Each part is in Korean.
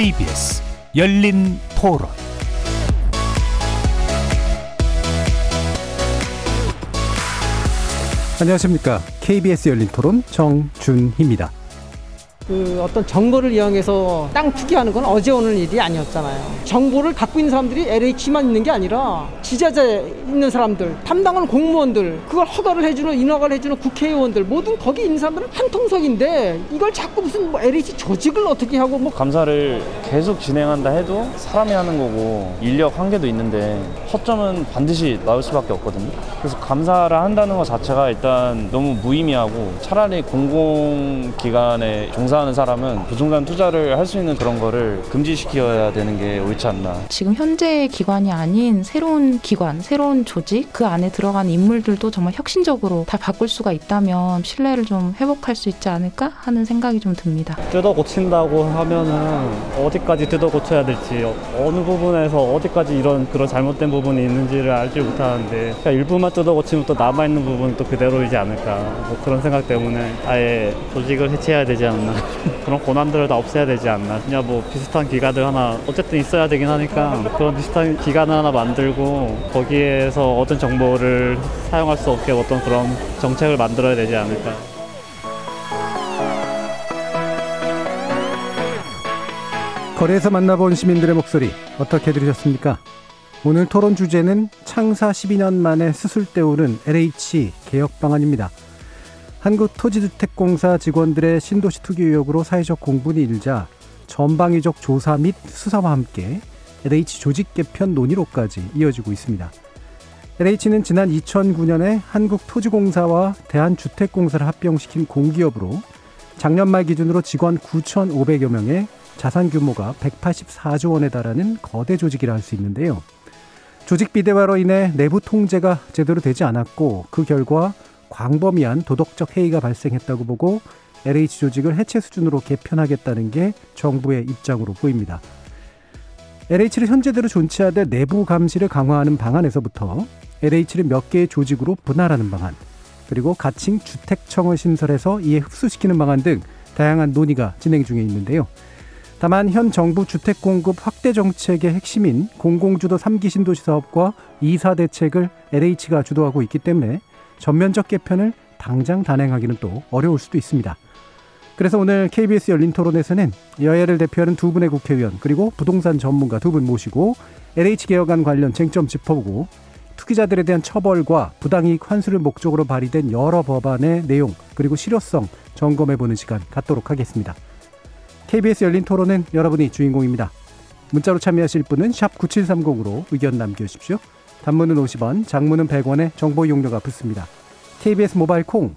KBS 열린 토론 안녕하십니까. KBS 열린 토론 정준희입니다. 그 어떤 정보를 이용해서 땅 투기하는 건 어제 오늘 일이 아니었잖아요. 정보를 갖고 있는 사람들이 LH만 있는 게 아니라 지자체에 있는 사람들, 담당하는 공무원들, 그걸 허가를 해주는 인허가를 해주는 국회의원들 모든 거기 있는 사람들은 한 통속인데 이걸 자꾸 무슨 뭐 LH 조직을 어떻게 하고 뭐 감사를 계속 진행한다 해도 사람이 하는 거고 인력 한계도 있는데 허점은 반드시 나올 수밖에 없거든요. 그래서 감사를 한다는 것 자체가 일단 너무 무의미하고 차라리 공공기관에 종사하는 사람은 부동산 투자를 할 수 있는 그런 거를 금지시켜야 되는 게 옳지 않나. 지금 현재 기관이 아닌 새로운 기관, 새로운 조직 그 안에 들어간 인물들도 정말 혁신적으로 다 바꿀 수가 있다면 신뢰를 좀 회복할 수 있지 않을까 하는 생각이 좀 듭니다. 뜯어 고친다고 하면은 어디까지 뜯어 고쳐야 될지 어느 부분에서 어디까지 이런 그런 잘못된 부분이 있는지를 알지 못하는데 그러니까 일부만 뜯어 고치면 또 남아 있는 부분은 또 그대로이지 않을까. 뭐 그런 생각 때문에 아예 조직을 해체해야 되지 않나. 그런 고난들을 다 없애야 되지 않나. 그냥 뭐 비슷한 기관들 하나 어쨌든 있어야 되긴 하니까 그런 비슷한 기관을 하나 만들고 거기에서 얻은 정보를 사용할 수 없게 어떤 그런 정책을 만들어야 되지 않을까. 거리에서 만나본 시민들의 목소리 어떻게 들으셨습니까? 오늘 토론 주제는 창사 12년 만에 수술 때우는 LH 개혁 방안입니다. 한국토지주택공사 직원들의 신도시 투기 의혹으로 사회적 공분이 일자 전방위적 조사 및 수사와 함께 LH 조직 개편 논의로까지 이어지고 있습니다. LH는 지난 2009년에 한국토지공사와 대한주택공사를 합병시킨 공기업으로 작년 말 기준으로 직원 9,500여 명의 자산 규모가 184조 원에 달하는 거대 조직이라 할 수 있는데요. 조직 비대화로 인해 내부 통제가 제대로 되지 않았고 그 결과 광범위한 도덕적 해이가 발생했다고 보고 LH 조직을 해체 수준으로 개편하겠다는 게 정부의 입장으로 보입니다. LH를 현재대로 존치하되 내부 감시를 강화하는 방안에서부터 LH를 몇 개의 조직으로 분할하는 방안, 그리고 가칭 주택청을 신설해서 이에 흡수시키는 방안 등 다양한 논의가 진행 중에 있는데요. 다만 현 정부 주택 공급 확대 정책의 핵심인 공공주도 3기 신도시 사업과 이사 대책을 LH가 주도하고 있기 때문에 전면적 개편을 당장 단행하기는 또 어려울 수도 있습니다. 그래서 오늘 KBS 열린 토론에서는 여야를 대표하는 두 분의 국회의원 그리고 부동산 전문가 두 분 모시고 LH 개혁안 관련 쟁점 짚어보고 투기자들에 대한 처벌과 부당이익 환수를 목적으로 발의된 여러 법안의 내용 그리고 실효성 점검해보는 시간 갖도록 하겠습니다. KBS 열린 토론은 여러분이 주인공입니다. 문자로 참여하실 분은 9730으로 의견 남겨주십시오. 단문은 50원, 장문은 100원의 정보 이용료가 붙습니다. KBS 모바일 콩,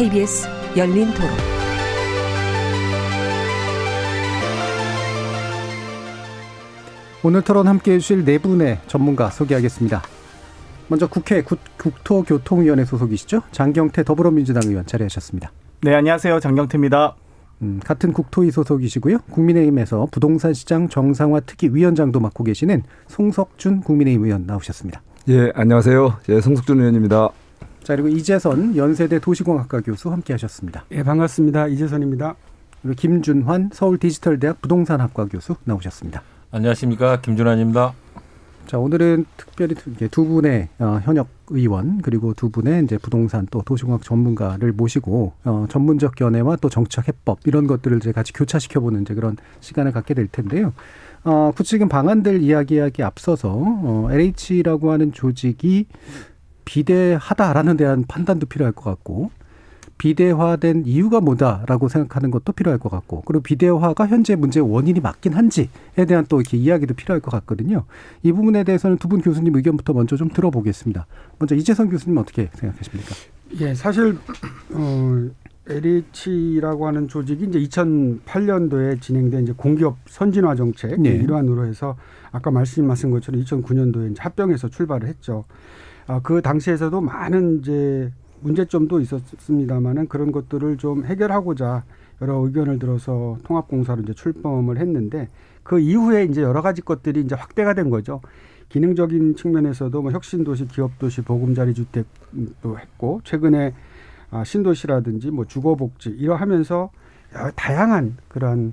KBS 열린 토론. 오늘 토론 함께 해주실 네 분의 전문가 소개하겠습니다. 먼저 국회 국토교통위원회 소속이시죠? 장경태 더불어민주당 의원 자리하셨습니다. 네, 안녕하세요. 장경태입니다. 음, 같은 국토위 소속이시고요. 국민의힘에서 부동산 시장 정상화 특위 위원장도 맡고 계시는 송석준 국민의힘 의원 나오셨습니다. 예, 안녕하세요. 예, 송석준 의원입니다. 자, 그리고 이재선 연세대 도시공학과 교수 함께 하셨습니다. 예, 반갑습니다. 이재선입니다. 그리고 김준환 서울 디지털대학 부동산학과 교수 나오셨습니다. 안녕하십니까. 김준환입니다. 자, 오늘은 특별히 두 분의 어, 현역 의원 그리고 두 분의 이제 부동산 또 도시공학 전문가를 모시고 어, 전문적 견해와 또 정책 해법 이런 것들을 이제 같이 교차시켜 보는 이제 그런 시간을 갖게 될 텐데요. 어, 구체적인 방안들 이야기하기 앞서서 어, LH라고 하는 조직이 비대하다라는 대한 판단도 필요할 것 같고 비대화된 이유가 뭐다라고 생각하는 것도 필요할 것 같고 그리고 비대화가 현재 문제의 원인이 맞긴 한지에 대한 또 이렇게 이야기도 필요할 것 같거든요. 이 부분에 대해서는 두 분 교수님 의견부터 먼저 좀 들어보겠습니다. 먼저 이재성 교수님 어떻게 생각하십니까? 예, 사실 어, LH라고 하는 조직이 이제 2008년도에 진행된 이제 공기업 선진화 정책 네. 일환으로 해서 아까 말씀하신 것처럼 2009년도에 이제 합병해서 출발을 했죠. 아, 그 당시에서도 많은 이제 문제점도 있었습니다만은 그런 것들을 좀 해결하고자 여러 의견을 들어서 통합공사로 이제 출범을 했는데 그 이후에 이제 여러 가지 것들이 이제 확대가 된 거죠. 기능적인 측면에서도 뭐 혁신도시, 기업도시, 보금자리 주택도 했고 최근에 아, 신도시라든지 뭐 주거복지 이러하면서 다양한 그러한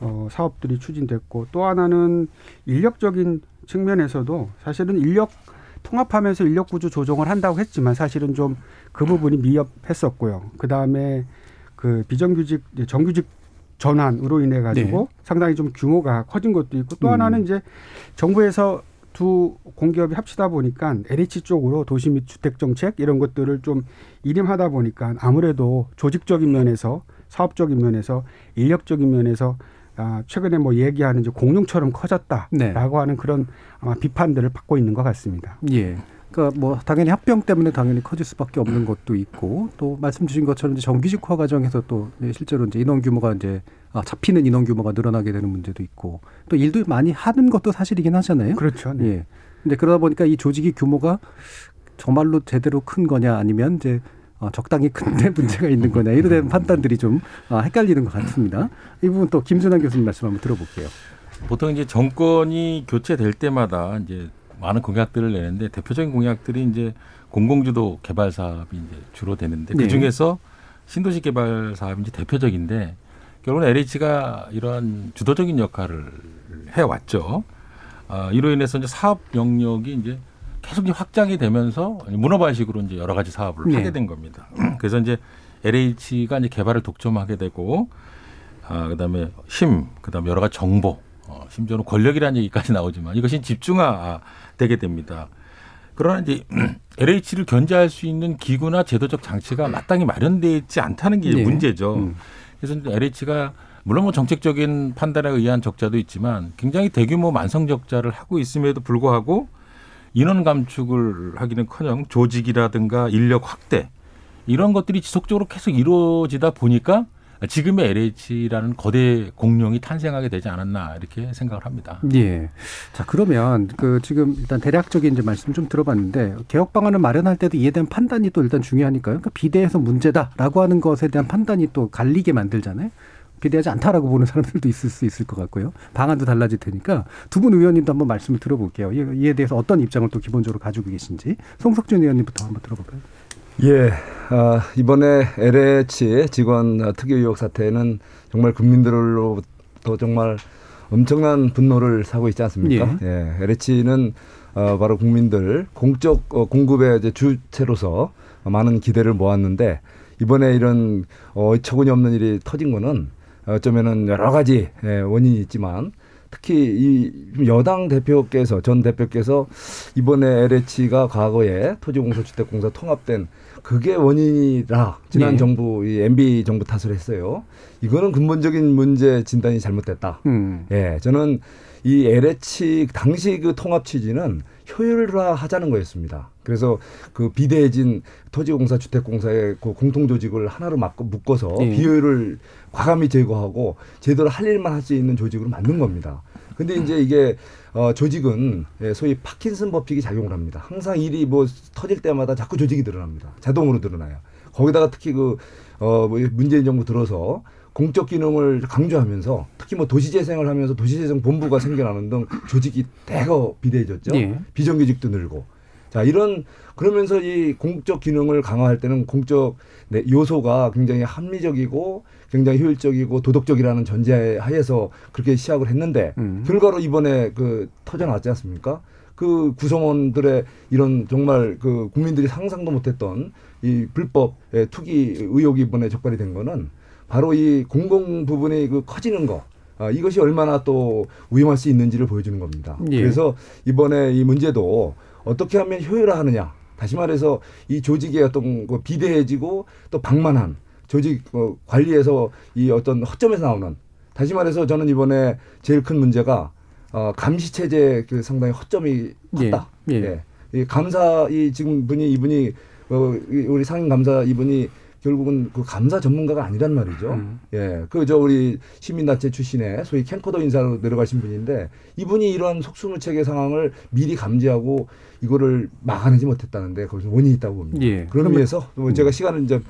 어, 사업들이 추진됐고 또 하나는 인력적인 측면에서도 사실은 인력 통합하면서 인력 구조 조정을 한다고 했지만 사실은 좀 그 부분이 미흡했었고요. 그 다음에 그 비정규직 정규직 전환으로 인해 가지고 네. 상당히 좀 규모가 커진 것도 있고 또 음. 하나는 이제 정부에서 두 공기업이 합치다 보니까 LH 쪽으로 도시 및 주택 정책 이런 것들을 좀 일임하다 보니까 아무래도 조직적인 면에서 사업적인 면에서 인력적인 면에서 아, 최근에 뭐 얘기하는 이제 공룡처럼 커졌다라고 네. 하는 그런 아마 비판들을 받고 있는 것 같습니다. 예. 그러니까 뭐 당연히 합병 때문에 당연히 커질 수밖에 없는 것도 있고 또 말씀 주신 것처럼 이제 정규직화 과정에서 또 실제로 이제 인원 규모가 이제 아, 잡히는 인원 규모가 늘어나게 되는 문제도 있고 또 일도 많이 하는 것도 사실이긴 하잖아요. 그렇죠. 네. 예. 근데 그러다 보니까 이 조직이 규모가 정말로 제대로 큰 거냐 아니면 이제 어, 적당히 큰데 문제가 있는 거냐 이런 대한 판단들이 좀 아, 헷갈리는 것 같습니다. 이 부분 또 김준환 교수님 말씀 한번 들어볼게요. 보통 이제 정권이 교체될 때마다 이제 많은 공약들을 내는데 대표적인 공약들이 이제 공공주도 개발 사업이 이제 주로 되는데 네. 그 중에서 신도시 개발 사업이 이제 대표적인데 결국은 LH가 이러한 주도적인 역할을 해왔죠. 아, 이로 인해서 이제 사업 영역이 이제 계속 이제 확장이 되면서 문어발식으로 이제 여러 가지 사업을 네. 하게 된 겁니다. 그래서 이제 LH가 이제 개발을 독점하게 되고 아, 그다음에 힘, 그다음에 여러 가지 정보, 어, 심지어는 권력이라는 얘기까지 나오지만 이것이 집중화되게 됩니다. 그러나 이제 LH를 견제할 수 있는 기구나 제도적 장치가 마땅히 마련되어 있지 않다는 게 네. 문제죠. 음. 그래서 LH가 물론 뭐 정책적인 판단에 의한 적자도 있지만 굉장히 대규모 만성 적자를 하고 있음에도 불구하고 인원 감축을 하기는커녕 조직이라든가 인력 확대 이런 것들이 지속적으로 계속 이루어지다 보니까 지금의 LH라는 거대 공룡이 탄생하게 되지 않았나 이렇게 생각을 합니다. 예. 자, 그러면 그 지금 일단 대략적인 이제 말씀 좀 들어봤는데 개혁 방안을 마련할 때도 이에 대한 판단이 또 일단 중요하니까요. 그러니까 비대해서 문제다라고 하는 것에 대한 판단이 또 갈리게 만들잖아요. 비대하지 않다라고 보는 사람들도 있을 수 있을 것 같고요. 방안도 달라질 테니까 두 분 의원님도 한번 말씀을 들어볼게요. 이- 이에 대해서 어떤 입장을 또 기본적으로 가지고 계신지 송석준 의원님부터 한번 들어볼까요? 예, 아, 이번에 LH 직원 특유 의혹 사태는 정말 국민들로부터 정말 엄청난 분노를 사고 있지 않습니까? 예, LH는 어, 바로 국민들 공적 어, 공급의 이제 주체로서 많은 기대를 모았는데 이번에 이런 어, 어처구니 없는 일이 터진 거는 어쩌면은 여러 가지 예, 원인이 있지만 특히 이 여당 대표께서 전 대표께서 이번에 LH가 과거에 토지공사 주택공사 통합된 그게 원인이라 지난 네. 정부 이 MB 정부 탓을 했어요. 이거는 근본적인 문제 진단이 잘못됐다. 음. 예, 저는 이 LH 당시 그 통합 취지는 효율화하자는 거였습니다. 그래서 그 비대해진 토지공사, 주택공사의 그 공통 조직을 하나로 묶어서 예. 비효율을 과감히 제거하고 제대로 할 일만 할 수 있는 조직으로 만든 겁니다. 근데 이제 이게 어 조직은 예, 소위 파킨슨 법칙이 작용을 합니다. 항상 일이 뭐 터질 때마다 자꾸 조직이 늘어납니다. 자동으로 늘어나요. 거기다가 특히 그, 어, 뭐 문재인 정부 들어서 공적 기능을 강조하면서 특히 뭐 도시재생을 하면서 도시재생 본부가 생겨나는 등 조직이 대거 비대해졌죠. 예. 비정규직도 늘고. 자, 이런 그러면서 이 공적 기능을 강화할 때는 공적 네, 요소가 굉장히 합리적이고 굉장히 효율적이고 도덕적이라는 전제 하에서 그렇게 시작을 했는데 음. 결과로 이번에 그 터져 나왔지 않습니까? 그 구성원들의 이런 정말 그 국민들이 상상도 못했던 이 불법 의 투기 의혹이 이번에 적발이 된 거는 바로 이 공공 부분이 그 커지는 거. 아, 이것이 얼마나 또 위험할 수 있는지를 보여주는 겁니다. 예. 그래서 이번에 이 문제도 어떻게 하면 효율화하느냐. 다시 말해서 이 조직의 어떤 그 비대해지고 또 방만한 조직 어, 관리에서 이 어떤 허점에서 나오는 다시 말해서 저는 이번에 제일 큰 문제가 어, 감시 체제 그 상당히 허점이 컸다. 예. 이 감사 이 지금 분이 이분이 어, 이 우리 상임 감사 이분이 결국은 그 감사 전문가가 아니란 말이죠. 음. 예, 그 저 우리 시민단체 출신의 소위 캠코더 인사로 내려가신 분인데 이분이 이러한 속수무책의 상황을 미리 감지하고 이거를 막아내지 못했다는데 거기서 원인이 있다고 봅니다. 예. 그런 의미에서 뭐 제가 시간은 이제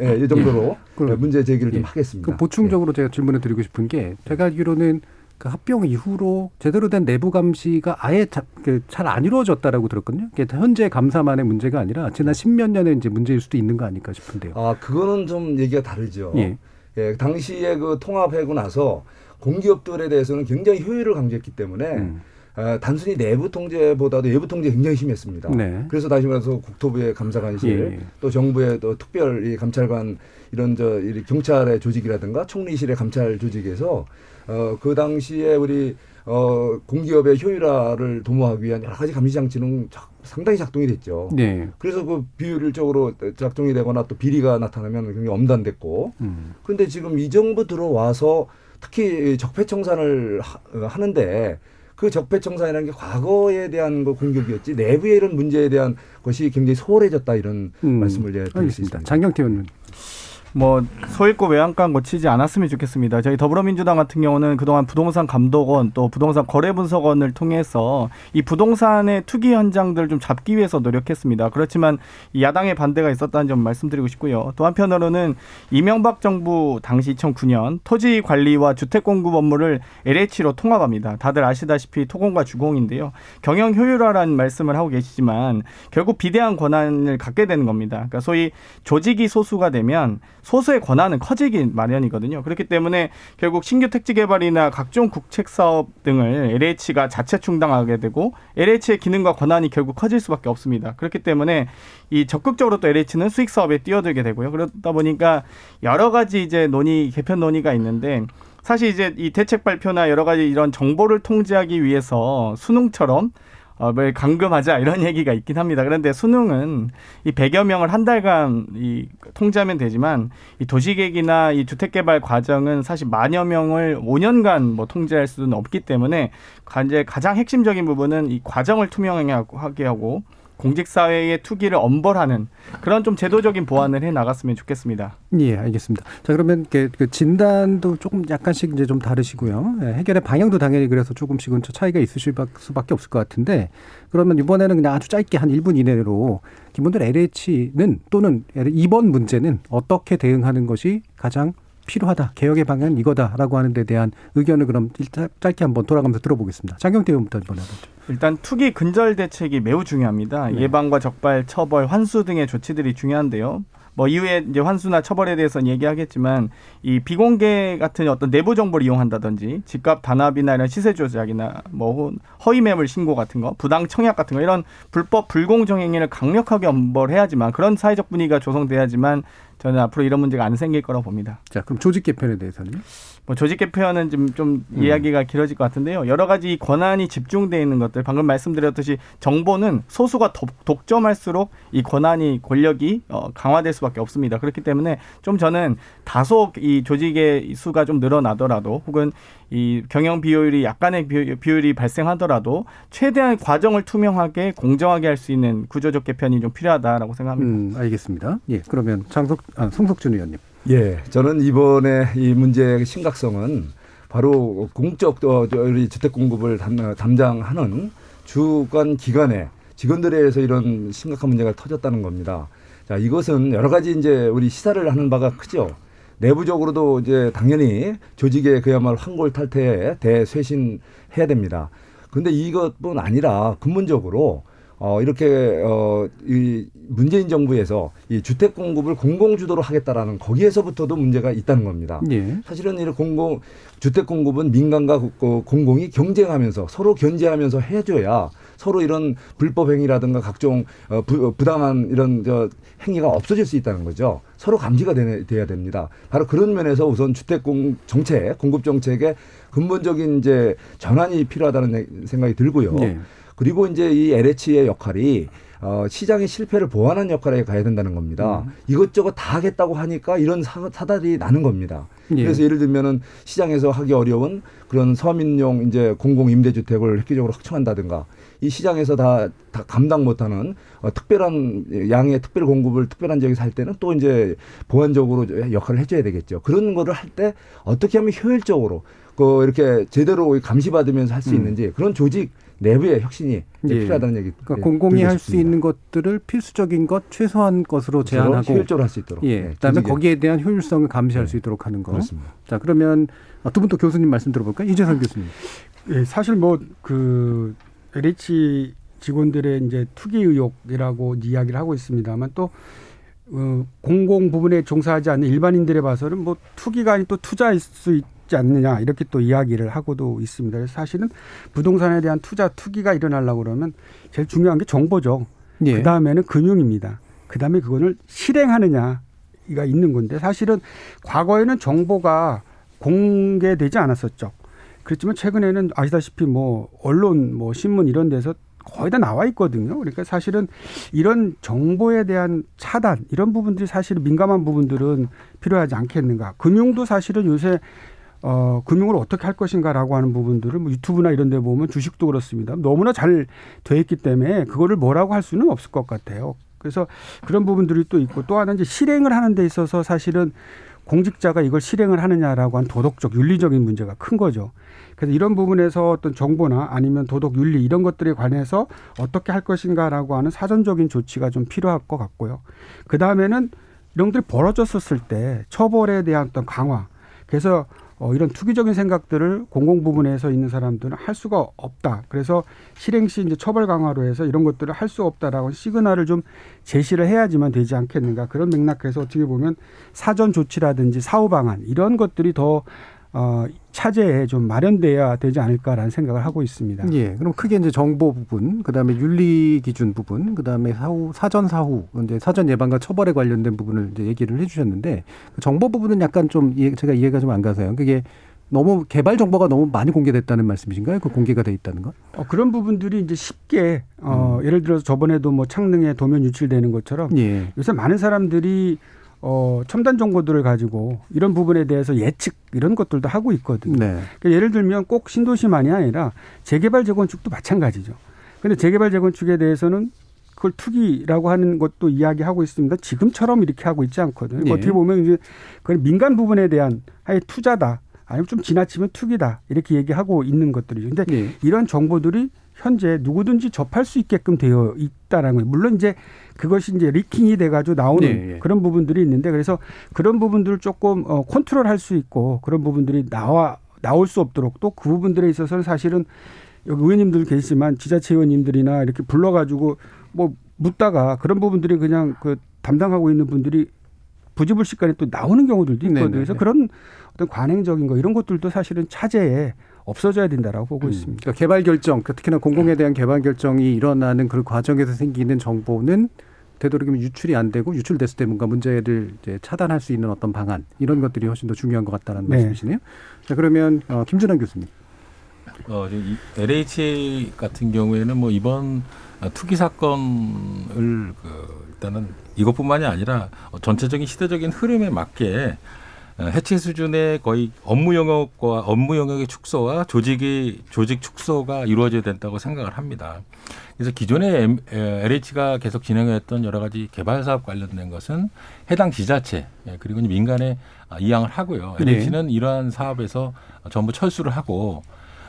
예, 이 정도로 그럼- 문제 제기를 예. 좀 하겠습니다. 그 보충적으로 제가 질문을 드리고 싶은 게 제가 알기로는 그 합병 이후로 제대로 된 내부 감시가 아예 그잘안 이루어졌다라고 들었거든요. 이게 현재 감사만의 문제가 아니라 지난 십몇 년의 이제 문제일 수도 있는 거 아닐까 싶은데요. 아, 그거는 좀 얘기가 다르죠. 예. 예, 당시에 그 통합하고 나서 공기업들에 대해서는 굉장히 효율을 강조했기 때문에 음. 어, 단순히 내부 통제보다도 외부 통제 굉장히 심했습니다. 네. 그래서 다시 말해서 국토부의 감사관실, 예. 또 정부의 또 특별 이 감찰관 이런 저이 경찰의 조직이라든가 총리실의 감찰 조직에서 어, 그 당시에 우리 어, 공기업의 효율화를 도모하기 위한 여러 가지 감시 장치는 작- 상당히 작동이 됐죠. 네. 그래서 그 비효율적으로 작동이 되거나 또 비리가 나타나면 굉장히 엄단됐고 음. 그런데 지금 이 정부 들어와서 특히 적폐청산을 하- 하는데 그 적폐청산이라는 게 과거에 대한 그 공격이었지 내부의 이런 문제에 대한 것이 굉장히 소홀해졌다 이런 음. 말씀을 예. 있습니다. 장경태 의원님. 뭐 소일고 외양간 고치지 않았으면 좋겠습니다. 저희 더불어민주당 같은 경우는 그동안 부동산 감독원 또 부동산 거래 분석원을 통해서 이 부동산의 투기 현장들 좀 잡기 위해서 노력했습니다. 그렇지만 이 야당의 반대가 있었다는 점 말씀드리고 싶고요. 또 한편으로는 이명박 정부 당시 2009년 토지 관리와 주택 공급 업무를 LH로 통합합니다. 다들 아시다시피 토공과 주공인데요. 경영 효율화라는 말씀을 하고 계시지만 결국 비대한 권한을 갖게 되는 겁니다. 그러니까 소위 조직이 소수가 되면 소수의 권한은 커지기 마련이거든요. 그렇기 때문에 결국 신규 택지 개발이나 각종 국책 사업 등을 LH가 자체 충당하게 되고 LH의 기능과 권한이 결국 커질 수밖에 없습니다. 그렇기 때문에 이 적극적으로 또 LH는 수익 사업에 뛰어들게 되고요. 그러다 보니까 여러 가지 이제 논의 개편 논의가 있는데 사실 이제 이 대책 발표나 여러 가지 이런 정보를 통제하기 위해서 수능처럼 어, 뭘 감금하자 이런 얘기가 있긴 합니다. 그런데 수능은 이 100여 명을 한 달간 이 통제하면 되지만 이 도시계획이나 이 주택개발 과정은 사실 만여 명을 5년간 뭐 통제할 수는 없기 때문에 가- 이제 가장 핵심적인 부분은 이 과정을 투명하게 하고 공직사회의 투기를 엄벌하는 그런 좀 제도적인 보완을 해 나갔으면 좋겠습니다. 예, 알겠습니다. 자, 그러면 그, 그 진단도 조금 약간씩 이제 좀 다르시고요. 예, 해결의 방향도 당연히 그래서 조금씩은 저 차이가 있으실 바- 수밖에 없을 것 같은데 그러면 이번에는 그냥 아주 짧게 한 1분 이내로 기본적으로 LH는 또는 이번 문제는 어떻게 대응하는 것이 가장 필요하다. 개혁의 방향은 이거다라고 하는 데 대한 의견을 그럼 일단 짧게 한번 돌아가면서 들어보겠습니다. 장경태 의원부터 이번에 해보죠. 일단 투기 근절 대책이 매우 중요합니다. 네. 예방과 적발, 처벌, 환수 등의 조치들이 중요한데요. 뭐 이후에 이제 환수나 처벌에 대해서는 얘기하겠지만 이 비공개 같은 어떤 내부 정보를 이용한다든지 집값 단합이나 이런 시세 조작이나 뭐 허위 매물 신고 같은 거, 부당 청약 같은 거 이런 불법 불공정 행위를 강력하게 엄벌해야지만 그런 사회적 분위기가 조성돼야지만 저는 앞으로 이런 문제가 안 생길 거라고 봅니다. 자, 그럼 조직 개편에 대해서는요? 뭐 조직 개편은 좀, 좀 음. 이야기가 길어질 것 같은데요. 여러 가지 권한이 집중돼 있는 것들, 방금 말씀드렸듯이 정보는 소수가 독, 독점할수록 이 권한이 권력이 어, 강화될 수밖에 없습니다. 그렇기 때문에 좀 저는 다소 이 조직의 수가 좀 늘어나더라도 혹은 이 경영 비효율이 약간의 비효- 비효율이 발생하더라도 최대한 과정을 투명하게 공정하게 할 수 있는 구조적 개편이 좀 필요하다라고 생각합니다. 음, 알겠습니다. 예, 그러면 장석, 아, 송석준 의원님. 예, 저는 이번에 이 문제의 심각성은 바로 공적 어, 저, 우리 주택 공급을 담, 담당하는 주관 기관의 직원들에 의해서 이런 심각한 문제가 터졌다는 겁니다. 자, 이것은 여러 가지 이제 우리 시사를 하는 바가 크죠. 내부적으로도 이제 당연히 조직의 그야말로 황골 탈퇴에 대쇄신해야 됩니다. 근데 이것뿐 아니라 근본적으로 어, 이렇게, 어, 이 문재인 정부에서 이 주택 공급을 공공 주도로 하겠다라는 거기에서부터도 문제가 있다는 겁니다. 예. 사실은 이 공공, 주택 공급은 민간과 공공이 경쟁하면서 서로 견제하면서 해줘야 서로 이런 불법 행위라든가 각종 어, 부, 어, 부당한 이런 저 행위가 없어질 수 있다는 거죠. 서로 감지가 되, 돼야 됩니다. 바로 그런 면에서 우선 주택 공 정책, 공급 정책의 근본적인 이제 전환이 필요하다는 생각이 들고요. 예. 그리고 이제 이 LH의 역할이 어, 시장의 실패를 보완하는 역할에 가야 된다는 겁니다. 음. 이것저것 다 하겠다고 하니까 이런 사, 사달이 나는 겁니다. 예. 그래서 예를 들면은 시장에서 하기 어려운 그런 서민용 이제 공공 임대주택을 획기적으로 확충한다든가 이 시장에서 다, 다 감당 못하는 어, 특별한 양의 특별 공급을 특별한 지역에서 할 때는 또 이제 보완적으로 역할을 해줘야 되겠죠. 그런 거를 할 때 어떻게 하면 효율적으로 그 이렇게 제대로 감시받으면서 할수 음. 있는지 그런 조직 내부의 혁신이 이제 예. 필요하다는 얘기. 그러니까 예, 공공이 할 수. 있는 것들을 필수적인 것 최소한 것으로 제한하고 효율적으로 할 수 있도록. 예. 네, 그다음에 조직에. 거기에 대한 효율성을 감시할 네. 수 있도록 하는 거. 그렇습니다. 자, 그러면 두 분 또 교수님 말씀 들어볼까요? 이재선 교수님. 예, 사실 뭐 그 LH 직원들의 이제 투기 의혹이라고 이야기를 하고 있습니다만 또 어, 공공 부분에 종사하지 않는 일반인들에 봐서는 뭐 투기가 아닌 또 투자일 수 있 지 않느냐 이렇게 또 이야기를 하고도 있습니다. 그래서 사실은 부동산에 대한 투자 투기가 일어나려고 그러면 제일 중요한 게 정보죠. 예. 그 다음에는 금융입니다. 그 다음에 그거를 실행하느냐가 있는 건데 사실은 과거에는 정보가 공개되지 않았었죠. 그렇지만 최근에는 아시다시피 뭐 언론 뭐 신문 이런 데서 거의 다 나와 있거든요. 그러니까 사실은 이런 정보에 대한 차단 이런 부분들이 사실 민감한 부분들은 필요하지 않겠는가. 금융도 사실은 요새 어, 금융을 어떻게 할 것인가라고 하는 부분들을 뭐 유튜브나 이런 데 보면 주식도 그렇습니다. 너무나 잘 돼 있기 때문에 그거를 뭐라고 할 수는 없을 것 같아요. 그래서 그런 부분들이 또 있고 또 하나 이제 실행을 하는 데 있어서 사실은 공직자가 이걸 실행을 하느냐라고 한 도덕적 윤리적인 문제가 큰 거죠. 그래서 이런 부분에서 어떤 정보나 아니면 도덕 윤리 이런 것들에 관해서 어떻게 할 것인가라고 하는 사전적인 조치가 좀 필요할 것 같고요. 그 다음에는 이런 것들이 벌어졌었을 때 처벌에 대한 어떤 강화. 그래서 어, 이런 투기적인 생각들을 공공 부분에서 있는 사람들은 할 수가 없다. 그래서 실행 시 이제 처벌 강화로 해서 이런 것들을 할 수 없다라고 시그널을 좀 제시를 해야지만 되지 않겠는가. 그런 맥락에서 어떻게 보면 사전 조치라든지 사후 방안 이런 것들이 더 어, 차제에 좀 마련돼야 되지 않을까라는 생각을 하고 있습니다. 예. 그럼 크게 이제 정보 부분, 그다음에 윤리 기준 부분, 그다음에 사후 사전 사후 이제 사전 예방과 처벌에 관련된 부분을 이제 얘기를 해 주셨는데 그 정보 부분은 약간 좀 이해, 제가 이해가 좀 안 가서요. 그게 너무 개발 정보가 너무 많이 공개됐다는 말씀이신가요? 그 공개가 돼 있다는 건? 어, 그런 부분들이 이제 쉽게 어, 예를 들어서 저번에도 뭐 창릉에 도면 유출되는 것처럼 예. 요새 많은 사람들이 어, 첨단 정보들을 가지고 이런 부분에 대해서 예측 이런 것들도 하고 있거든요. 네. 그러니까 예를 들면 꼭 신도시만이 아니라 재개발 재건축도 마찬가지죠. 근데 재개발 재건축에 대해서는 그걸 투기라고 하는 것도 이야기하고 있습니다. 지금처럼 이렇게 하고 있지 않거든요. 예. 어떻게 보면 이제 그건 민간 부분에 대한 하여 투자다. 아니면 좀 지나치면 투기다. 이렇게 얘기하고 있는 것들이죠. 근데 예. 이런 정보들이 현재 누구든지 접할 수 있게끔 되어 있다라는 거예요. 물론 이제 그것이 이제 리킹이 돼가지고 나오는 예, 예. 그런 부분들이 있는데 그래서 그런 부분들을 조금 어, 컨트롤할 수 있고 그런 부분들이 나와 나올 수 없도록 또 그 부분들에 있어서는 사실은 여기 의원님들 계시지만 지자체 의원님들이나 이렇게 불러가지고 뭐 묻다가 그런 부분들이 그냥 그 담당하고 있는 분들이 부지불식간에 또 나오는 경우들도 있거든요. 네네. 그래서 그런 어떤 관행적인 거 이런 것들도 사실은 차제에 없어져야 된다라고 보고 있습니다. 그러니까 개발 결정, 그 특히나 공공에 대한 개발 결정이 일어나는 그 과정에서 생기는 정보는 되도록이면 유출이 안 되고 유출됐을 때 뭔가 문제를 이제 차단할 수 있는 어떤 방안 이런 것들이 훨씬 더 중요한 것 같다는 네. 말씀이시네요. 자 그러면 어, 김준환 교수님. 어, LH 같은 경우에는 뭐 이번 아, 투기 사건을 그 일단은 이것뿐만이 아니라 어, 전체적인 시대적인 흐름에 맞게 어, 해체 수준의 거의 업무 영역과 업무 영역의 축소와 조직의 조직 축소가 이루어져야 된다고 생각을 합니다. 그래서 기존에 LH가 계속 진행했던 여러 가지 개발 사업 관련된 것은 해당 지자체 예, 그리고 민간에 아, 이양을 하고요. 네. LH는 이러한 사업에서 전부 철수를 하고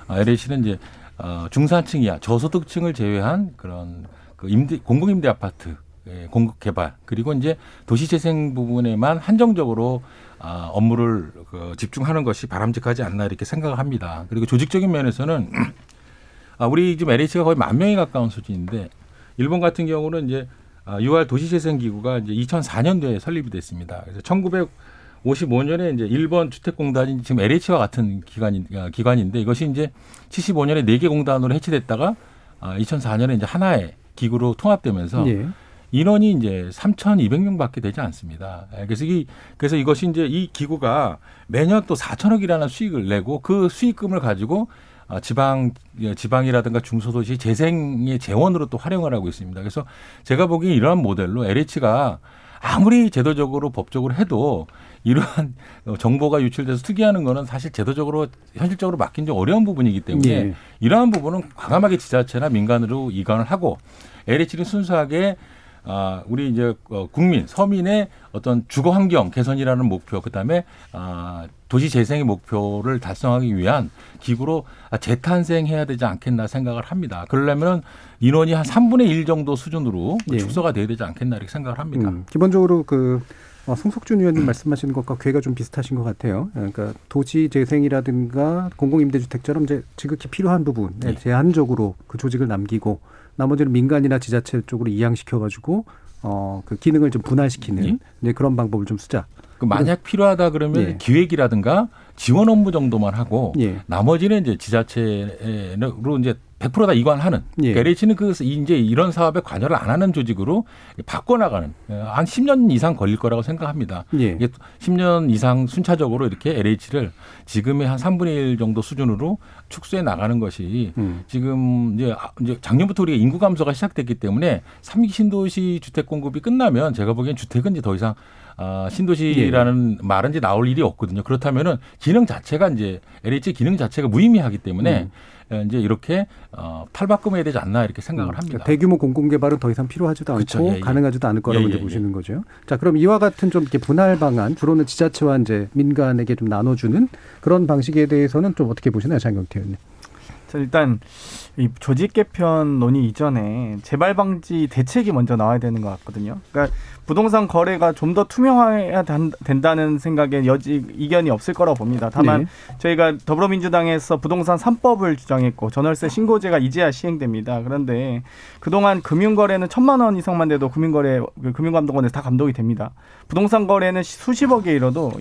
아, LH는 이제 어, 중산층 이하 저소득층을 제외한 그런 그 임대 공공 임대 아파트 예, 공급 개발 그리고 이제 도시 재생 부분에만 한정적으로 아, 업무를 그 집중하는 것이 바람직하지 않나 이렇게 생각을 합니다. 그리고 조직적인 면에서는 아, 우리 지금 LH가 거의 만 명에 가까운 수준인데 일본 같은 경우는 이제 아, 6월 도시재생기구가 이제 2004년도에 설립이 됐습니다. 그래서 1955년에 이제 일본 주택공단이 지금 LH와 같은 기관인, 아, 기관인데 이것이 이제 75년에 4개 공단으로 해체됐다가 아, 2004년에 이제 하나의 기구로 통합되면서 예. 인원이 이제 3,200명밖에 되지 않습니다. 예, 그래서 이 그래서 이것이 이제 이 기구가 매년 또 4천억이라는 수익을 내고 그 수익금을 가지고 아, 지방 예, 지방이라든가 중소도시 재생의 재원으로 또 활용을 하고 있습니다. 그래서 제가 보기에 이러한 모델로 LH가 아무리 제도적으로 법적으로 해도 이러한 어, 정보가 유출돼서 투기하는 거는 사실 제도적으로 현실적으로 막긴 좀 어려운 부분이기 때문에 예. 이러한 부분은 과감하게 지자체나 민간으로 이관을 하고 LH는 순수하게 아, 우리 이제 어, 국민, 서민의 어떤 주거 환경 개선이라는 목표, 그 다음에 아, 도시 재생의 목표를 달성하기 위한 기구로 아, 재탄생해야 되지 않겠나 생각을 합니다. 그러려면 인원이 한 3분의 1 정도 수준으로 예. 축소가 돼야 되지 않겠나 이렇게 생각을 합니다. 음, 기본적으로 그 어, 송석준 의원님 말씀하시는 것과 괴가 좀 비슷하신 것 같아요. 그러니까 도시 재생이라든가 공공임대주택처럼 이제 지극히 필요한 부분에 네. 제한적으로 그 조직을 남기고 나머지는 민간이나 지자체 쪽으로 이양시켜 가지고 어, 그 기능을 좀 분할시키는 예. 네, 그런 방법을 좀 쓰자. 그 만약 필요하다 그러면 예. 기획이라든가 지원 업무 정도만 하고 예. 나머지는 이제 지자체로 이제 100%다 이관하는. 예. 그러니까 LH는 그 이제 이런 사업에 관여를 안 하는 조직으로 바꿔나가는 한 10년 이상 걸릴 거라고 생각합니다. 예. 이게 10년 이상 순차적으로 이렇게 LH를 지금의 한 3분의 1 정도 수준으로 축소해 나가는 것이 음. 지금 이제 아- 작년부터 우리가 인구 감소가 시작됐기 때문에 삼기 신도시 주택 공급이 끝나면 제가 보기엔 주택은 이제 더 이상 아, 신도시라는 예. 말은 이제 나올 일이 없거든요. 그렇다면은 기능 자체가 이제 LH 기능 자체가 무의미하기 때문에 어, 이제 이렇게 어, 탈바꿈해야 되지 않나 이렇게 생각을 합니다. 그러니까 대규모 공공 개발은 더 이상 필요하지도 않고 그쵸, 예, 예. 가능하지도 않을 거라고 예, 이제 예, 보시는 거죠. 자, 그럼 이와 같은 좀 이렇게 분할 방안, 주로는 지자체와 이제 민간에게 좀 나눠주는 그런 방식에 대해서는 좀 어떻게 보시나요, 장경태 의원님? 자, 일단 이 조직 개편 논의 이전에 재발 방지 대책이 먼저 나와야 되는 것 같거든요. 그러니까 부동산 거래가 좀 더 투명해야 단- 된다는 생각에 여지 이견이 없을 거라고 봅니다. 다만 네. 저희가 더불어민주당에서 부동산 3법을 주장했고 전월세 신고제가 이제야 시행됩니다. 그런데 그동안 금융거래는 천만 원 이상만 돼도 금융거래 그 금융감독원에서 다 감독이 됩니다. 부동산 거래는 수십억에 이뤄도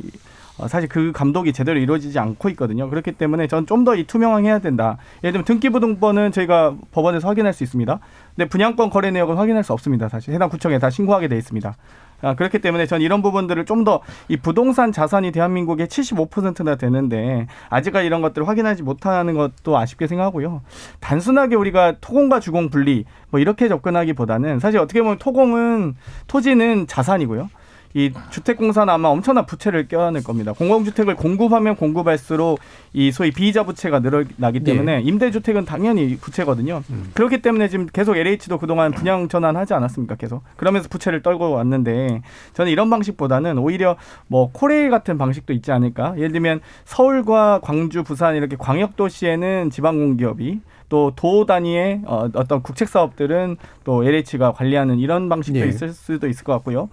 사실 그 감독이 제대로 이루어지지 않고 있거든요. 그렇기 때문에 전 좀 더 이 투명해야 된다. 예를 들면 등기부등본은 저희가 법원에서 확인할 수 있습니다. 근데 분양권 거래 내역은 확인할 수 없습니다. 사실 해당 구청에 다 신고하게 돼 있습니다. 아, 그렇기 때문에 전 이런 부분들을 좀 더 이 부동산 자산이 대한민국의 75%나 되는데 아직까지 이런 것들을 확인하지 못하는 것도 아쉽게 생각하고요. 단순하게 우리가 토공과 주공 분리 뭐 이렇게 접근하기보다는 사실 어떻게 보면 토공은 토지는 자산이고요. 이 주택공사는 아마 엄청난 부채를 껴안을 겁니다. 공공주택을 공급하면 공급할수록 이 소위 비이자 부채가 늘어나기 때문에 임대주택은 당연히 부채거든요. 그렇기 때문에 지금 계속 LH도 그동안 분양 전환하지 않았습니까? 계속 그러면서 부채를 떨고 왔는데 저는 이런 방식보다는 오히려 뭐 코레일 같은 방식도 있지 않을까? 예를 들면 서울과 광주, 부산 이렇게 광역 도시에는 지방공기업이 또 도 단위의 어, 어떤 국책 사업들은 또 LH가 관리하는 이런 방식도 예. 있을 수도 있을 것 같고요.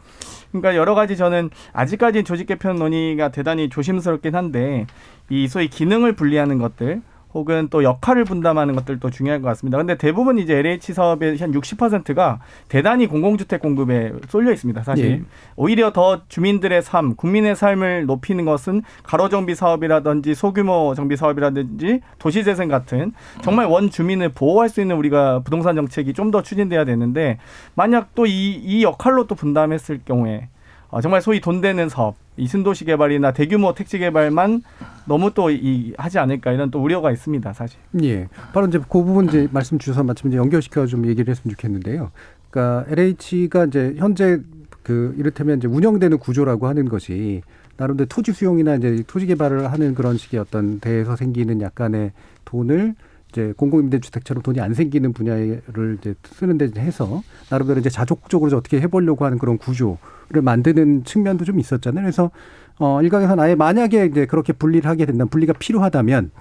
그러니까 여러 가지 저는 아직까지 조직 개편 논의가 대단히 조심스럽긴 한데 이 소위 기능을 분리하는 것들 혹은 또 역할을 분담하는 것들도 중요할 것 같습니다. 근데 대부분 이제 LH 사업의 한 60%가 대단히 공공주택 공급에 쏠려 있습니다. 사실 예. 오히려 더 주민들의 삶, 국민의 삶을 높이는 것은 가로정비 사업이라든지 소규모 정비 사업이라든지 도시재생 같은 정말 원 주민을 보호할 수 있는 우리가 부동산 정책이 좀 더 추진돼야 되는데 만약 또 이이 역할로 또 분담했을 경우에 어, 정말 소위 돈 되는 사업, 이 신도시 개발이나 대규모 택지 개발만 너무 또 이 하지 않을까 이런 또 우려가 있습니다, 사실. 예. 바로 이제 그 부분 이제 말씀 주셔서 마침 이제 연결시켜 좀 얘기를 했으면 좋겠는데요. 그러니까 LH가 이제 현재 그 이를테면 이제 운영되는 구조라고 하는 것이 나름대로 토지 수용이나 이제 토지 개발을 하는 그런 식의 어떤 대에서 생기는 약간의 돈을 이제 공공임대주택처럼 돈이 안 생기는 분야를 이제 쓰는 데 해서 나름대로 이제 자족적으로 어떻게 해보려고 하는 그런 구조를 만드는 측면도 좀 있었잖아요. 그래서 어 일각에서는 아예 만약에 이제 그렇게 분리를 하게 된다면 분리가 필요하다면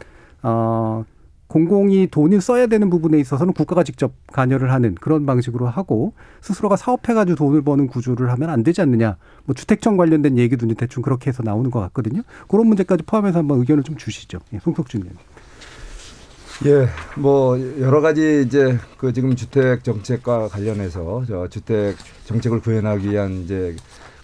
어 공공이 돈을 써야 되는 부분에 있어서는 국가가 직접 관여를 하는 그런 방식으로 하고 스스로가 사업해가지고 돈을 버는 구조를 하면 안 되지 않느냐. 뭐 주택청 관련된 얘기도 이제 대충 그렇게 해서 나오는 것 같거든요. 그런 문제까지 포함해서 한번 의견을 좀 주시죠. 예, 송석준 의원. 예, 뭐 여러 가지 이제 그 지금 주택 정책과 관련해서 저 주택 정책을 구현하기 위한 이제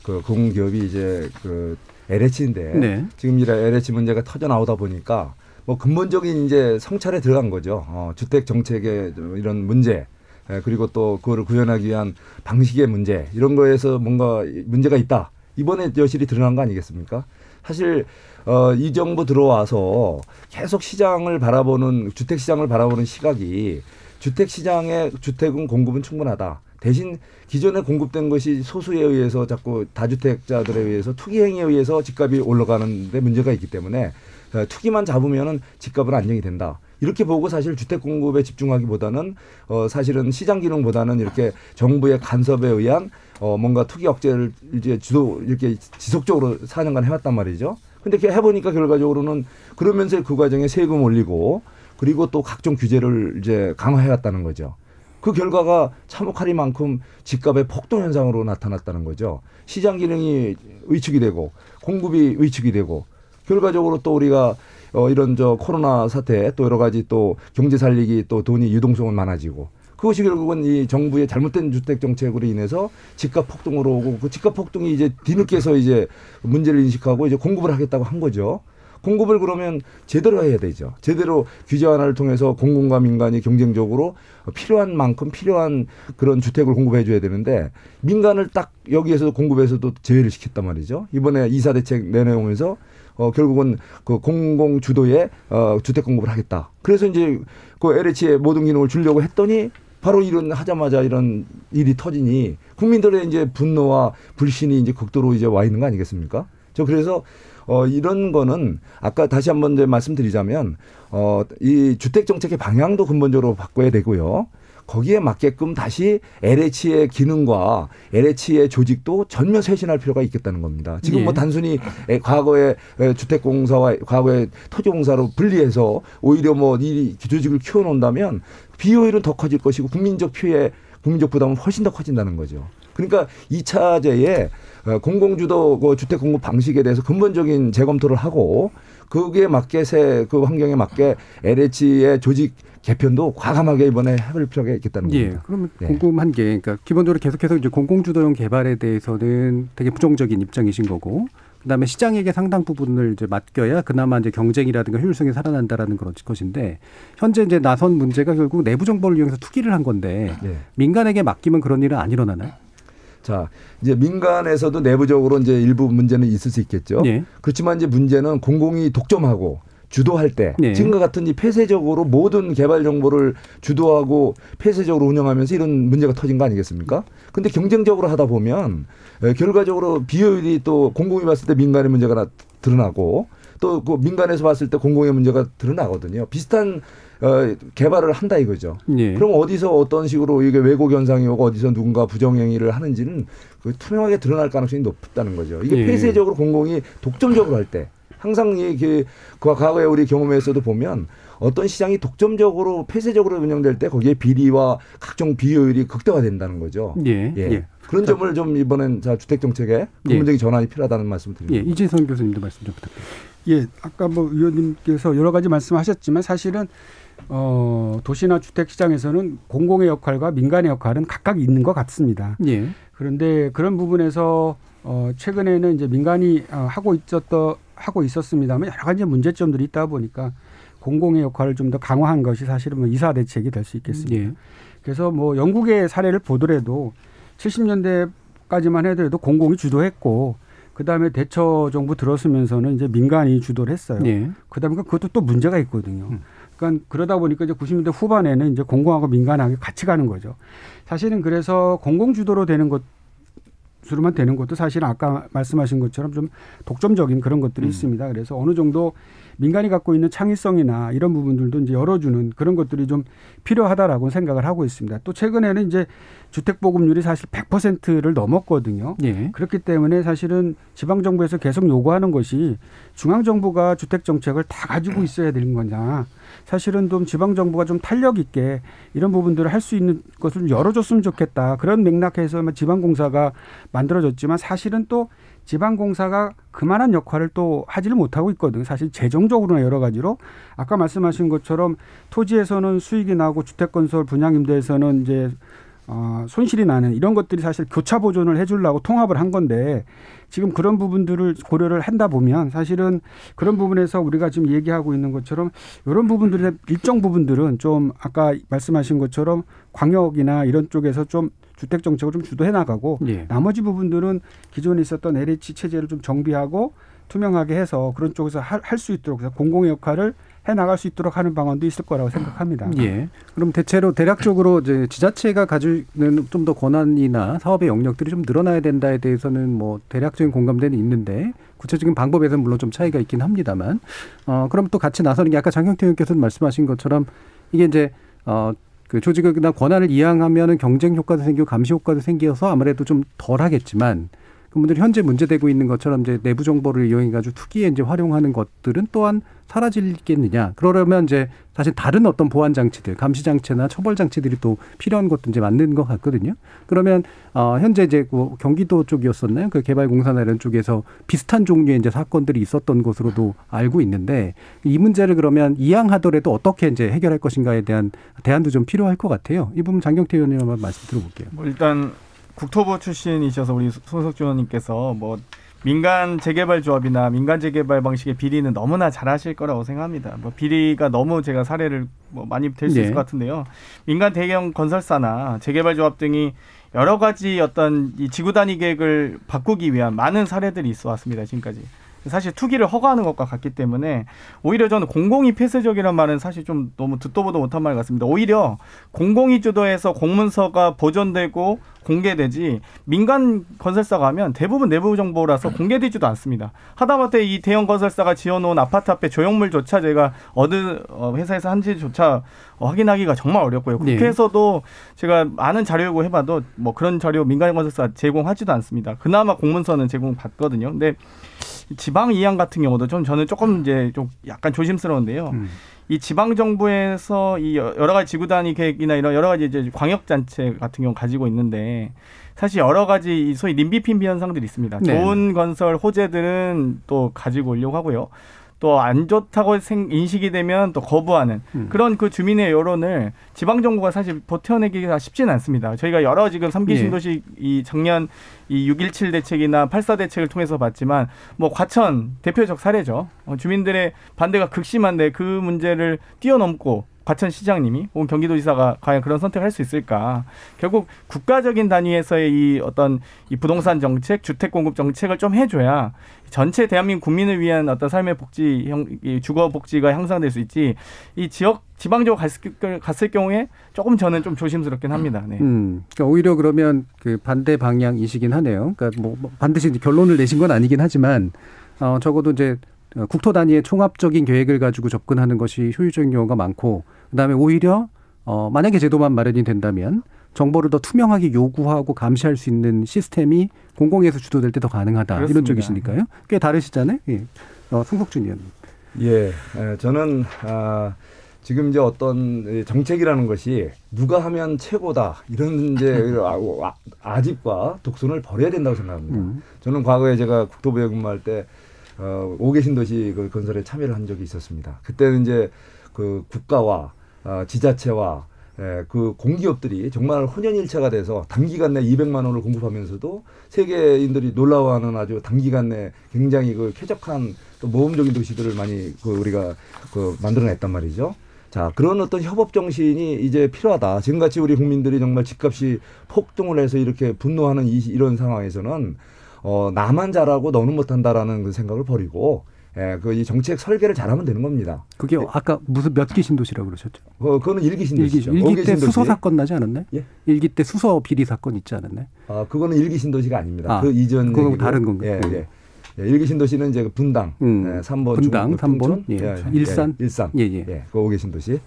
그 공기업이 이제 그 LH인데 네. 지금 이래 LH 문제가 터져 나오다 보니까 뭐 근본적인 이제 성찰에 들어간 거죠. 어, 주택 정책의 이런 문제 예, 그리고 또 그거를 구현하기 위한 방식의 문제 이런 거에서 뭔가 문제가 있다. 이번에 여실히 드러난 거 아니겠습니까? 사실 어, 이 정부 들어와서 계속 시장을 바라보는 주택 시장을 바라보는 시각이 주택 시장의 주택은 공급은 충분하다. 대신 기존에 공급된 것이 소수에 의해서 자꾸 다주택자들에 의해서 투기 행위에 의해서 집값이 올라가는데 문제가 있기 때문에 어, 투기만 잡으면은 집값은 안정이 된다. 이렇게 보고 사실 주택 공급에 집중하기보다는 어 사실은 시장 기능보다는 이렇게 정부의 간섭에 의한 어 뭔가 투기 억제를 이제 주도 이렇게 지속적으로 4년간 해왔단 말이죠. 근데 해보니까 결과적으로는 그러면서 그 과정에 세금 올리고 그리고 또 각종 규제를 이제 강화해왔다는 거죠. 그 결과가 참혹하리만큼 집값의 폭동 현상으로 나타났다는 거죠. 시장 기능이 위축이 되고 공급이 위축이 되고 결과적으로 또 우리가 어 이런 저 코로나 사태 또 여러 가지 또 경제 살리기 또 돈이 유동성은 많아지고 그것이 결국은 이 정부의 잘못된 주택 정책으로 인해서 집값 폭등으로 오고 그 집값 폭등이 이제 뒤늦게서 이제 문제를 인식하고 이제 공급을 하겠다고 한 거죠. 공급을 그러면 제대로 해야 되죠. 제대로 규제 완화를 통해서 공공과 민간이 경쟁적으로 필요한 만큼 필요한 그런 주택을 공급해 줘야 되는데 민간을 딱 여기에서 공급해서도 제외를 시켰단 말이죠. 이번에 이사 대책 내놓으면서 어 결국은 그 공공 주도의 어 주택 공급을 하겠다. 그래서 이제 그 LH의 모든 기능을 주려고 했더니 바로 이런 하자마자 이런 일이 터지니 국민들의 이제 분노와 불신이 이제 극도로 이제 와 있는 거 아니겠습니까? 저 그래서 어 이런 거는 아까 다시 한번 이제 말씀드리자면 어이 주택 정책의 방향도 근본적으로 바꿔야 되고요. 거기에 맞게끔 다시 LH의 기능과 LH의 조직도 전면 쇄신할 필요가 있겠다는 겁니다. 지금 뭐 예. 단순히 과거의 주택공사와 과거의 토지공사로 분리해서 오히려 뭐 이 조직을 키워놓는다면 비효율은 더 커질 것이고 국민적 피해, 국민적 부담은 훨씬 더 커진다는 거죠. 그러니까 이차제의 공공주도 그 주택 공급 방식에 대해서 근본적인 재검토를 하고 거기에 맞게 새그 환경에 맞게 LH의 조직 개편도 과감하게 이번에 해볼 필요가 있겠다는 예. 겁니다. 그러면 네. 궁금한 게, 그러니까 기본적으로 계속해서 이제 공공주도형 개발에 대해서는 되게 부정적인 입장이신 거고, 그다음에 시장에게 상당 부분을 이제 맡겨야 그나마 이제 경쟁이라든가 효율성이 살아난다라는 그런 것인데 현재 이제 나선 문제가 결국 내부 정보를 이용해서 투기를 한 건데 예. 민간에게 맡기면 그런 일은 안 일어나나요? 자, 이제 민간에서도 내부적으로 이제 일부 문제는 있을 수 있겠죠. 예. 그렇지만 이제 문제는 공공이 독점하고 주도할 때 예. 지금과 같은 이 폐쇄적으로 모든 개발 정보를 주도하고 폐쇄적으로 운영하면서 이런 문제가 터진 거 아니겠습니까? 근데 경쟁적으로 하다 보면 에, 결과적으로 비효율이 또 공공이 봤을 때 민간의 문제가 나- 드러나고 또 그 민간에서 봤을 때 공공의 문제가 드러나거든요. 비슷한 어, 개발을 한다 이거죠. 예. 그럼 어디서 어떤 식으로 이게 왜곡 현상이 오고 어디서 누군가 부정행위를 하는지는 그 투명하게 드러날 가능성이 높다는 거죠. 이게 예. 폐쇄적으로 공공이 독점적으로 할 때 항상 이게 그 과거에 우리 경험에서도 보면 어떤 시장이 독점적으로 폐쇄적으로 운영될 때 거기에 비리와 각종 비효율이 극대화된다는 거죠. 예. 예. 예. 그런 점을 좀 이번엔 자 주택 정책에 근본적인 전환이 필요하다는 말씀을 예. 드립니다. 이재성 교수님도 말씀 좀 부탁드립니다. 예, 아까 뭐 의원님께서 여러 가지 말씀하셨지만 사실은 어, 도시나 주택 시장에서는 공공의 역할과 민간의 역할은 각각 있는 것 같습니다. 예. 그런데 그런 부분에서 어, 최근에는 이제 민간이 어, 하고 있었던 하고 있었습니다만 여러 가지 문제점들이 있다 보니까 공공의 역할을 좀 더 강화한 것이 사실은 뭐 이사 대책이 될 수 있겠습니다. 예. 그래서 뭐 영국의 사례를 보더라도 70년대까지만 해도 공공이 주도했고 그다음에 대처 정부 들었으면서는 이제 민간이 주도를 했어요. 예. 그다음에 그것도 또 문제가 있거든요. 그러니까 그러다 보니까 이제 90년대 후반에는 이제 공공하고 민간하고 같이 가는 거죠. 사실은 그래서 공공 주도로 되는 것 으로만 되는 것도 사실은 아까 말씀하신 것처럼 좀 독점적인 그런 것들이 있습니다. 그래서 어느 정도 민간이 갖고 있는 창의성이나 이런 부분들도 이제 열어주는 그런 것들이 좀 필요하다라고 생각을 하고 있습니다. 또 최근에는 이제 주택 보급률이 사실 100%를 넘었거든요. 예. 그렇기 때문에 사실은 지방 정부에서 계속 요구하는 것이 중앙 정부가 주택 정책을 다 가지고 있어야 되는 거냐. 사실은 좀 지방 정부가 좀 탄력 있게 이런 부분들을 할 수 있는 것을 좀 열어줬으면 좋겠다. 그런 맥락에서 지방 공사가 만들어졌지만 사실은 또 지방 공사가 그만한 역할을 또 하지를 못하고 있거든요. 사실 재정적으로나 여러 가지로 아까 말씀하신 것처럼 토지에서는 수익이 나고 주택 건설 분양 임대에서는 이제 어, 손실이 나는 이런 것들이 사실 교차 보존을 해주려고 통합을 한 건데 지금 그런 부분들을 고려를 한다 보면 사실은 그런 부분에서 우리가 지금 얘기하고 있는 것처럼 이런 부분들의 일정 부분들은 좀 아까 말씀하신 것처럼 광역이나 이런 쪽에서 좀 주택 정책을 좀 주도해 나가고 예. 나머지 부분들은 기존에 있었던 LH 체제를 좀 정비하고 투명하게 해서 그런 쪽에서 할 수 있도록 공공의 역할을 해 나갈 수 있도록 하는 방안도 있을 거라고 생각합니다. 예. 그럼 대체로 대략적으로 이제 지자체가 가지는 좀 더 권한이나 사업의 영역들이 좀 늘어나야 된다에 대해서는 뭐 대략적인 공감대는 있는데 구체적인 방법에서는 물론 좀 차이가 있긴 합니다만 어 그럼 또 같이 나서는 게 아까 장경태 의원께서 말씀하신 것처럼 이게 이제 어그 조직이나 권한을 이양하면은 경쟁 효과도 생기고 감시 효과도 생겨서 아무래도 좀 덜 하겠지만 그분들이 현재 문제되고 있는 것처럼 이제 내부 정보를 이용해 가지고 투기에 이제 활용하는 것들은 또한 사라지겠느냐. 그러려면 이제 사실 다른 어떤 보안 장치들, 감시 장치나 처벌 장치들이 또 필요한 것도 이제 맞는 것 같거든요. 그러면 어 현재 이제 그 경기도 쪽이었었나요? 그 개발공사나 이런 쪽에서 비슷한 종류의 이제 사건들이 있었던 것으로도 알고 있는데 이 문제를 그러면 이양하더라도 어떻게 이제 해결할 것인가에 대한 대안도 좀 필요할 것 같아요. 이 부분 장경태 의원님 한번 말씀 들어볼게요. 뭐 일단 국토부 출신이셔서 우리 손석준 의원님께서 뭐 민간 재개발 조합이나 민간 재개발 방식의 비리는 너무나 잘하실 거라고 생각합니다. 뭐 비리가 너무 제가 사례를 뭐 많이 될수 있을 네. 것 같은데요. 민간 대형 건설사나 재개발 조합 등이 여러 가지 어떤 이 지구 단위 계획을 바꾸기 위한 많은 사례들이 있어 왔습니다. 지금까지. 사실 투기를 허가하는 것과 같기 때문에 오히려 저는 공공이 폐쇄적이란 말은 사실 좀 너무 듣도 보도 못한 말 같습니다. 오히려 공공이 주도해서 공문서가 보존되고 공개되지 민간 건설사가 하면 대부분 내부 정보라서 공개되지도 않습니다. 하다못해 이 대형 건설사가 지어놓은 아파트 앞에 조형물조차 제가 어느 어, 회사에서 한지조차 어, 확인하기가 정말 어렵고요. 네. 국회에서도 제가 많은 자료 요구해봐도 뭐 그런 자료 민간 건설사 제공하지도 않습니다. 그나마 공문서는 제공받거든요. 근데 지방 이양 같은 경우도 좀 저는 조금 이제 좀 약간 조심스러운데요. 음. 이 지방 정부에서 이 여러 가지 지구 단위 계획이나 이런 여러 가지 이제 광역 단체 같은 경우 가지고 있는데 사실 여러 가지 이 소위 님비핀비 현상들이 있습니다. 네. 좋은 건설 호재들은 또 가지고 오려고 하고요. 또 안 좋다고 생, 인식이 되면 또 거부하는 음. 그런 그 주민의 여론을 지방 정부가 사실 버텨내기가 쉽지는 않습니다. 저희가 여러 지금 삼기 예. 신도시 이 작년 이 6.17 대책이나 8.4 대책을 통해서 봤지만 뭐 과천 대표적 사례죠. 어, 주민들의 반대가 극심한데 그 문제를 뛰어넘고 과천 시장님이 혹은 경기도지사가 과연 그런 선택을 할수 있을까? 결국 국가적인 단위에서의 이 어떤 이 부동산 정책, 주택 공급 정책을 좀 해줘야 전체 대한민국 국민을 위한 어떤 삶의 복지, 형, 이 주거 복지가 향상될 수 있지. 이 지역 지방적으로 갔을, 갔을 경우에 조금 저는 좀 조심스럽긴 합니다. 네. 음, 그러니까 오히려 그러면 그 반대 방향이시긴 하네요. 그러니까 뭐, 뭐 반드시 결론을 내신 건 아니긴 하지만 어, 적어도 이제 어, 국토 단위의 총합적인 계획을 가지고 접근하는 것이 효율적인 경우가 많고 그다음에 오히려 어, 만약에 제도만 마련이 된다면 정보를 더 투명하게 요구하고 감시할 수 있는 시스템이 공공에서 주도될 때 더 가능하다 이런 그렇습니다. 쪽이시니까요. 꽤 다르시잖아요. 예. 어, 송석준 의원님. 예, 에, 저는 아, 지금 이제 어떤 이 정책이라는 것이 누가 하면 최고다 이런 이제 아- 아집과 독선을 버려야 된다고 생각합니다. 음. 저는 과거에 제가 국토부에 근무할 때 어, 오개 신도시 그 건설에 참여를 한 적이 있었습니다. 그때는 이제 그 국가와 어, 지자체와 예, 그 공기업들이 정말 혼연일체가 돼서 단기간 내 200만 원을 공급하면서도 세계인들이 놀라워하는 아주 단기간 내 굉장히 그 쾌적한 또 모험적인 도시들을 많이 그 우리가 그 만들어냈단 말이죠. 자 그런 어떤 협업 정신이 이제 필요하다. 지금같이 우리 국민들이 정말 집값이 폭등을 해서 이렇게 분노하는 이, 이런 상황에서는 어 나만 잘하고 너는 못한다라는 그 생각을 버리고 예, 그 이 정책 설계를 잘하면 되는 겁니다. 그게 아까 무슨 몇 기 신도시라고 그러셨죠? 어, 그거는 일기 신도시죠. 일기, 일기 때 신도시. 수소 사건 나지 않았나요? 예? 일기 때 수소 비리 사건 있지 않았나요? 아, 그거는 일기 신도시가 아닙니다. 아, 그 이전 얘기고. 다른 건가요? 예, 음. 예. 예, 일기 신도시는 이제 그 분당, 음. 예, 3번 분당, 중국 삼 번, 풍촌, 예, 일산. 예, 일산, 예, 예. 그 오개 신도시.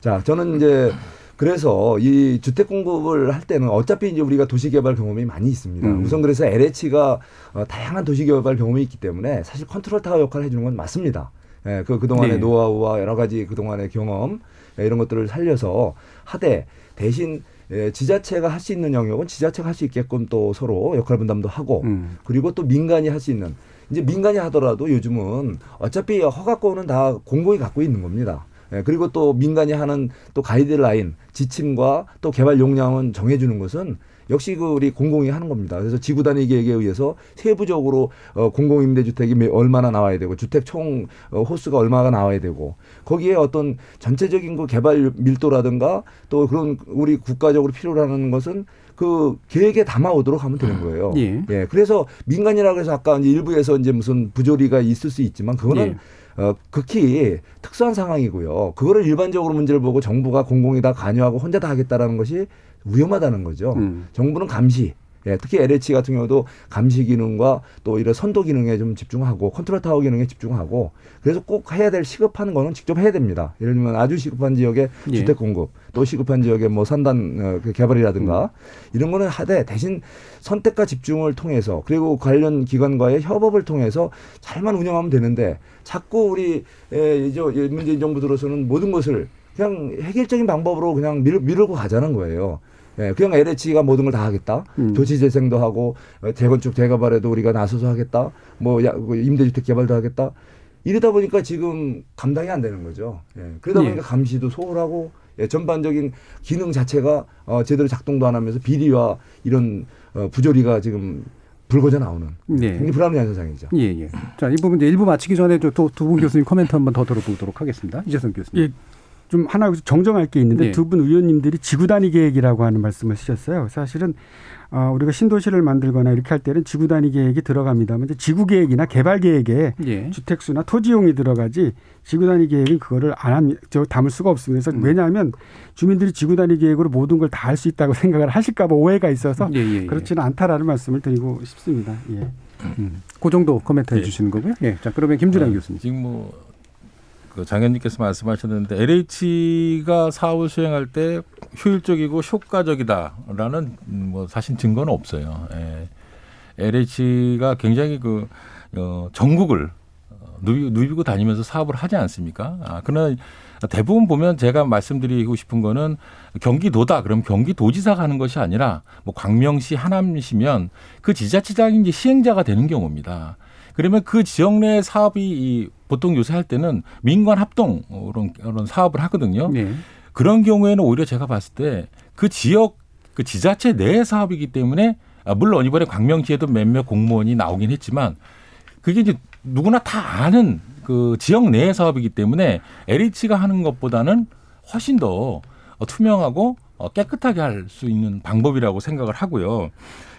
자, 저는 이제 그래서 이 주택 공급을 할 때는 어차피 이제 우리가 도시 개발 경험이 많이 있습니다. 음. 우선 그래서 LH가 어, 다양한 도시 개발 경험이 있기 때문에 사실 컨트롤 타워 역할을 해주는 건 맞습니다. 예, 그 그동안의 네. 노하우와 여러 가지 그동안의 경험 예, 이런 것들을 살려서 하되 대신 예, 지자체가 할 수 있는 영역은 지자체가 할 수 있게끔 또 서로 역할 분담도 하고 음. 그리고 또 민간이 할 수 있는 이제 민간이 하더라도 요즘은 어차피 허가권은 다 공공이 갖고 있는 겁니다. 예, 그리고 또 민간이 하는 또 가이드라인 지침과 또 개발 용량은 정해주는 것은 역시 그 우리 공공이 하는 겁니다. 그래서 지구 단위 계획에 의해서 세부적으로 어 공공 임대 주택이 얼마나 나와야 되고 주택 총 어, 호수가 얼마가 나와야 되고 거기에 어떤 전체적인 그 개발 밀도라든가 또 그런 우리 국가적으로 필요로 하는 것은 그 계획에 담아오도록 하면 되는 거예요. 예. 예. 그래서 민간이라고 해서 아까 이제 일부에서 이제 무슨 부조리가 있을 수 있지만 그거는 예. 어, 극히 특수한 상황이고요. 그거를 일반적으로 문제를 보고 정부가 공공이 다 관여하고 혼자 다 하겠다라는 것이 위험하다는 거죠. 음. 정부는 감시, 예, 특히 LH 같은 경우도 감시 기능과 또 이런 선도 기능에 좀 집중하고 컨트롤 타워 기능에 집중하고 그래서 꼭 해야 될 시급한 거는 직접 해야 됩니다. 예를 들면 아주 시급한 지역에 예. 주택 공급, 또 시급한 지역에 뭐 산단 어, 그 개발이라든가 음. 이런 거는 하되 대신 선택과 집중을 통해서 그리고 관련 기관과의 협업을 통해서 잘만 운영하면 되는데 자꾸 우리 에, 이제 문재인 정부 들어서는 모든 것을 그냥 해결적인 방법으로 그냥 밀, 미루고 가자는 거예요. 예, 그냥 LH가 모든 걸 다 하겠다. 음. 도시 재생도 하고 어, 재건축 재개발에도 우리가 나서서 하겠다. 뭐 야, 그 임대주택 개발도 하겠다. 이러다 보니까 지금 감당이 안 되는 거죠. 예, 그러다 예. 보니까 감시도 소홀하고 예, 전반적인 기능 자체가 어, 제대로 작동도 안 하면서 비리와 이런 어, 부조리가 지금 불거져 나오는 네. 굉장히 불합리한 현상이죠. 예, 예. 자, 이 부분 이제 일부 마치기 전에 두분 교수님 코멘트 한번 더 들어보도록 하겠습니다. 이재성 교수님. 예, 좀 하나 정정할 게 있는데 예. 두분 의원님들이 지구 단위 계획이라고 하는 말씀을 하셨어요. 사실은 어, 우리가 신도시를 만들거나 이렇게 할 때는 지구 단위 계획이 들어갑니다만 이제 지구 계획이나 개발 계획에 예. 주택수나 토지용이 들어가지 지구 단위 계획은 그거를 안 합니다. 저 담을 수가 없습니다. 그래서 음. 왜냐하면 주민들이 지구 단위 계획으로 모든 걸 다 할 수 있다고 생각을 하실까 봐 오해가 있어서 예. 그렇지는 않다라는 말씀을 드리고 싶습니다. 예. 음. 그 정도 코멘트 해 예. 주시는 거고요. 예. 자, 그러면 김준환 네, 교수님. 지금 뭐, 그 장현님께서 말씀하셨는데 LH가 사업을 수행할 때 효율적이고 효과적이다라는 음, 뭐 사실 증거는 없어요. 예. LH가 굉장히 그 어, 전국을 어, 누비, 누비고 다니면서 사업을 하지 않습니까? 아, 그러나 대부분 보면 제가 말씀드리고 싶은 거는 경기도다 그럼 경기도지사가 하는 것이 아니라 뭐 광명시 하남시면 그 지자체장이 이제 시행자가 되는 경우입니다. 그러면 그 지역 내 사업이 이 보통 요새 할 때는 민관 합동 이런, 이런 사업을 하거든요. 네. 그런 경우에는 오히려 제가 봤을 때 그 지역 그 지자체 내 사업이기 때문에 아, 물론 이번에 광명시에도 몇몇 공무원이 나오긴 했지만 그게 이제 누구나 다 아는 그 지역 내의 사업이기 때문에 LH가 하는 것보다는 훨씬 더 투명하고 어, 깨끗하게 할 수 있는 방법이라고 생각을 하고요.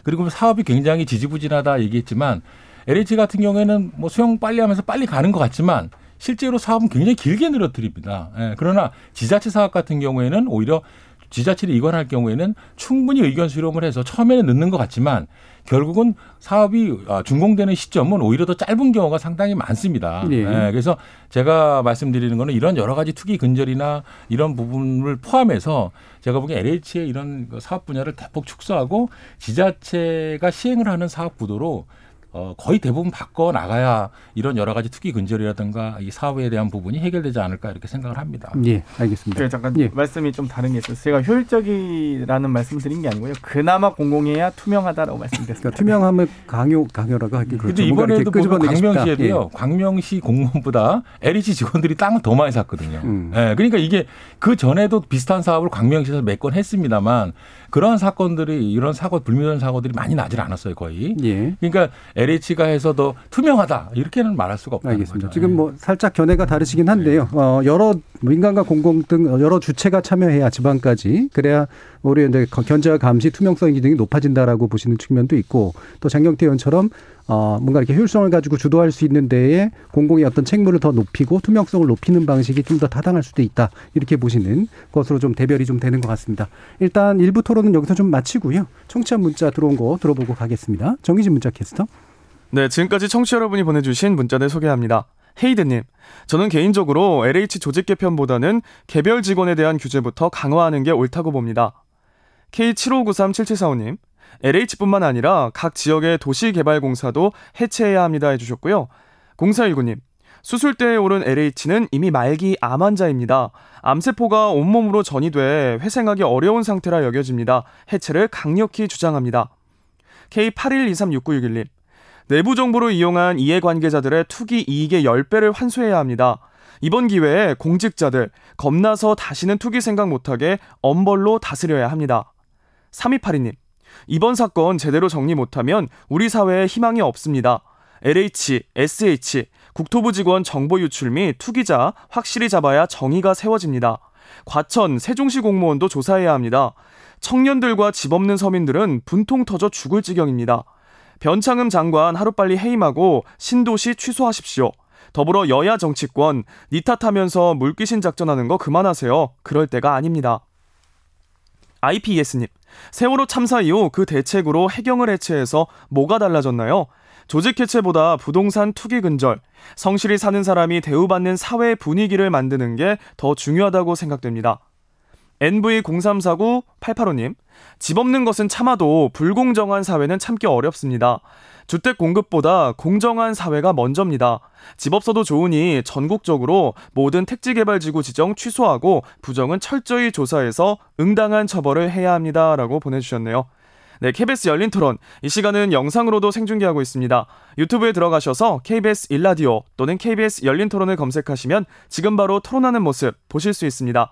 그리고 사업이 굉장히 지지부진하다 얘기했지만 LH 같은 경우에는 뭐 수용 빨리 하면서 빨리 가는 것 같지만 실제로 사업은 굉장히 길게 늘어뜨립니다. 예, 그러나 지자체 사업 같은 경우에는 오히려 지자체를 이관할 경우에는 충분히 의견 수렴을 해서 처음에는 늦는 것 같지만 결국은 사업이 아, 준공되는 시점은 오히려 더 짧은 경우가 상당히 많습니다. 네. 예, 그래서 제가 말씀드리는 거는 이런 여러 가지 투기 근절이나 이런 부분을 포함해서 제가 보기엔 LH의 이런 그 사업 분야를 대폭 축소하고 지자체가 시행을 하는 사업 구도로 어, 거의 대부분 바꿔 나가야 이런 여러 가지 투기 근절이라든가 이 사업에 대한 부분이 해결되지 않을까 이렇게 생각을 합니다. 예, 알겠습니다. 그 잠깐 예. 말씀이 좀 다른 게 있어요. 제가 효율적이라는 말씀 드린 게 아니고요. 그나마 공공해야 투명하다라고 말씀드렸습니다. 그러니까 투명함을 강요 강요라고 하기 그렇죠. 이번에도 보면. 광명시에도요. 광명시 공무원보다 LH 직원들이 땅을 더 많이 샀거든요. 음. 예, 그러니까 이게 그 전에도 비슷한 사업을 광명시에서 몇 건 했습니다만 그러한 사건들이 이런 사고 불미스러운 사고들이 많이 나질 않았어요 거의. 예. 그러니까 LH가 해서 더 투명하다 이렇게는 말할 수가 없다는 알겠습니다. 거죠. 지금 뭐 살짝 견해가 다르시긴 한데요. 어, 여러 민간과 공공 등 여러 주체가 참여해야 지방까지 그래야 우리 이제 견제와 감시 투명성 기능이 높아진다라고 보시는 측면도 있고 또 장경태 의원처럼 어, 뭔가 이렇게 효율성을 가지고 주도할 수 있는 데에 공공의 어떤 책무를 더 높이고 투명성을 높이는 방식이 좀 더 타당할 수도 있다. 이렇게 보시는 것으로 좀 대별이 좀 되는 것 같습니다. 일단 일부 토론은 여기서 좀 마치고요. 청취자 문자 들어온 거 들어보고 가겠습니다. 정희진 문자 캐스터. 네, 지금까지 청취자 여러분이 보내주신 문자들 소개합니다. 헤이드님, 저는 개인적으로 LH 조직 개편보다는 개별 직원에 대한 규제부터 강화하는 게 옳다고 봅니다. K75937745님, LH뿐만 아니라 각 지역의 도시개발공사도 해체해야 합니다 해주셨고요. 0419님, 수술대에 오른 LH는 이미 말기 암 환자입니다. 암세포가 온몸으로 전이돼 회생하기 어려운 상태라 여겨집니다. 해체를 강력히 주장합니다. K81236961님, 내부 정보를 이용한 이해관계자들의 투기 이익의 10배를 환수해야 합니다. 이번 기회에 공직자들 겁나서 다시는 투기 생각 못하게 엄벌로 다스려야 합니다. 3282님, 이번 사건 제대로 정리 못하면 우리 사회에 희망이 없습니다. LH, SH, 국토부 직원 정보 유출 및 투기자 확실히 잡아야 정의가 세워집니다. 과천, 세종시 공무원도 조사해야 합니다. 청년들과 집 없는 서민들은 분통 터져 죽을 지경입니다. 변창흠 장관 하루빨리 해임하고 신도시 취소하십시오. 더불어 여야 정치권 니 탓하면서 물귀신 작전하는 거 그만하세요. 그럴 때가 아닙니다. IPS님, 세월호 참사 이후 그 대책으로 해경을 해체해서 뭐가 달라졌나요? 조직 해체보다 부동산 투기 근절, 성실히 사는 사람이 대우받는 사회 분위기를 만드는 게 더 중요하다고 생각됩니다. NV0349-885님, 집 없는 것은 참아도 불공정한 사회는 참기 어렵습니다. 주택 공급보다 공정한 사회가 먼저입니다. 집 없어도 좋으니 전국적으로 모든 택지개발지구 지정 취소하고 부정은 철저히 조사해서 응당한 처벌을 해야 합니다. 라고 보내주셨네요. 네, KBS 열린 토론. 이 시간은 영상으로도 생중계하고 있습니다. 유튜브에 들어가셔서 KBS 일라디오 또는 KBS 열린 토론을 검색하시면 지금 바로 토론하는 모습 보실 수 있습니다.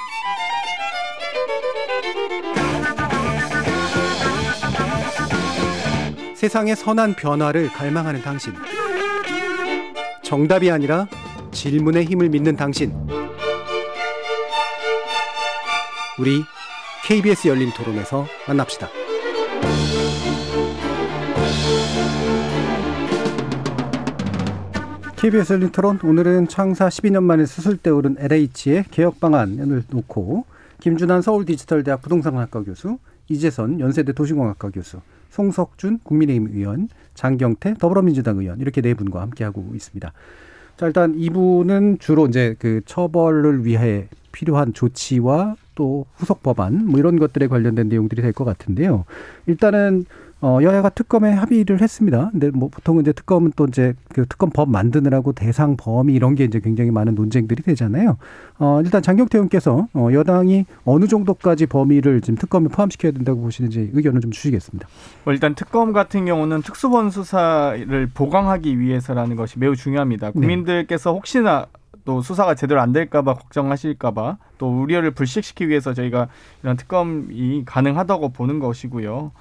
세상의 선한 변화를 갈망하는 당신. 정답이 아니라 질문의 힘을 믿는 당신. 우리 KBS 열린 토론에서 만납시다. KBS 열린 토론 오늘은 창사 12년 만에 수술대 오른 LH의 개혁 방안을 놓고 김준환 서울디지털대학 부동산학과 교수, 이재선 연세대 도시공학과 교수, 송석준 국민의힘 의원, 장경태 더불어민주당 의원 이렇게 네 분과 함께 하고 있습니다. 자 일단 이분은 주로 이제 그 처벌을 위해 필요한 조치와 또 후속 법안 뭐 이런 것들에 관련된 내용들이 될 것 같은데요. 일단은 어, 여야가 특검에 합의를 했습니다. 근데 뭐 보통은 이제 특검은 또 이제 그 특검법 만드느라고 대상 범위 이런 게 이제 굉장히 많은 논쟁들이 되잖아요. 어, 일단 장경태 의원께서 어, 여당이 어느 정도까지 범위를 지금 특검에 포함시켜야 된다고 보시는지 의견을 좀 주시겠습니다. 뭐 일단 특검 같은 경우는 특수본 수사를 보강하기 위해서라는 것이 매우 중요합니다. 국민들께서 혹시나 또 수사가 제대로 안 될까봐 걱정하실까봐 또 우려를 불식시키기 위해서 저희가 이런 특검이 가능하다고 보는 것이고요.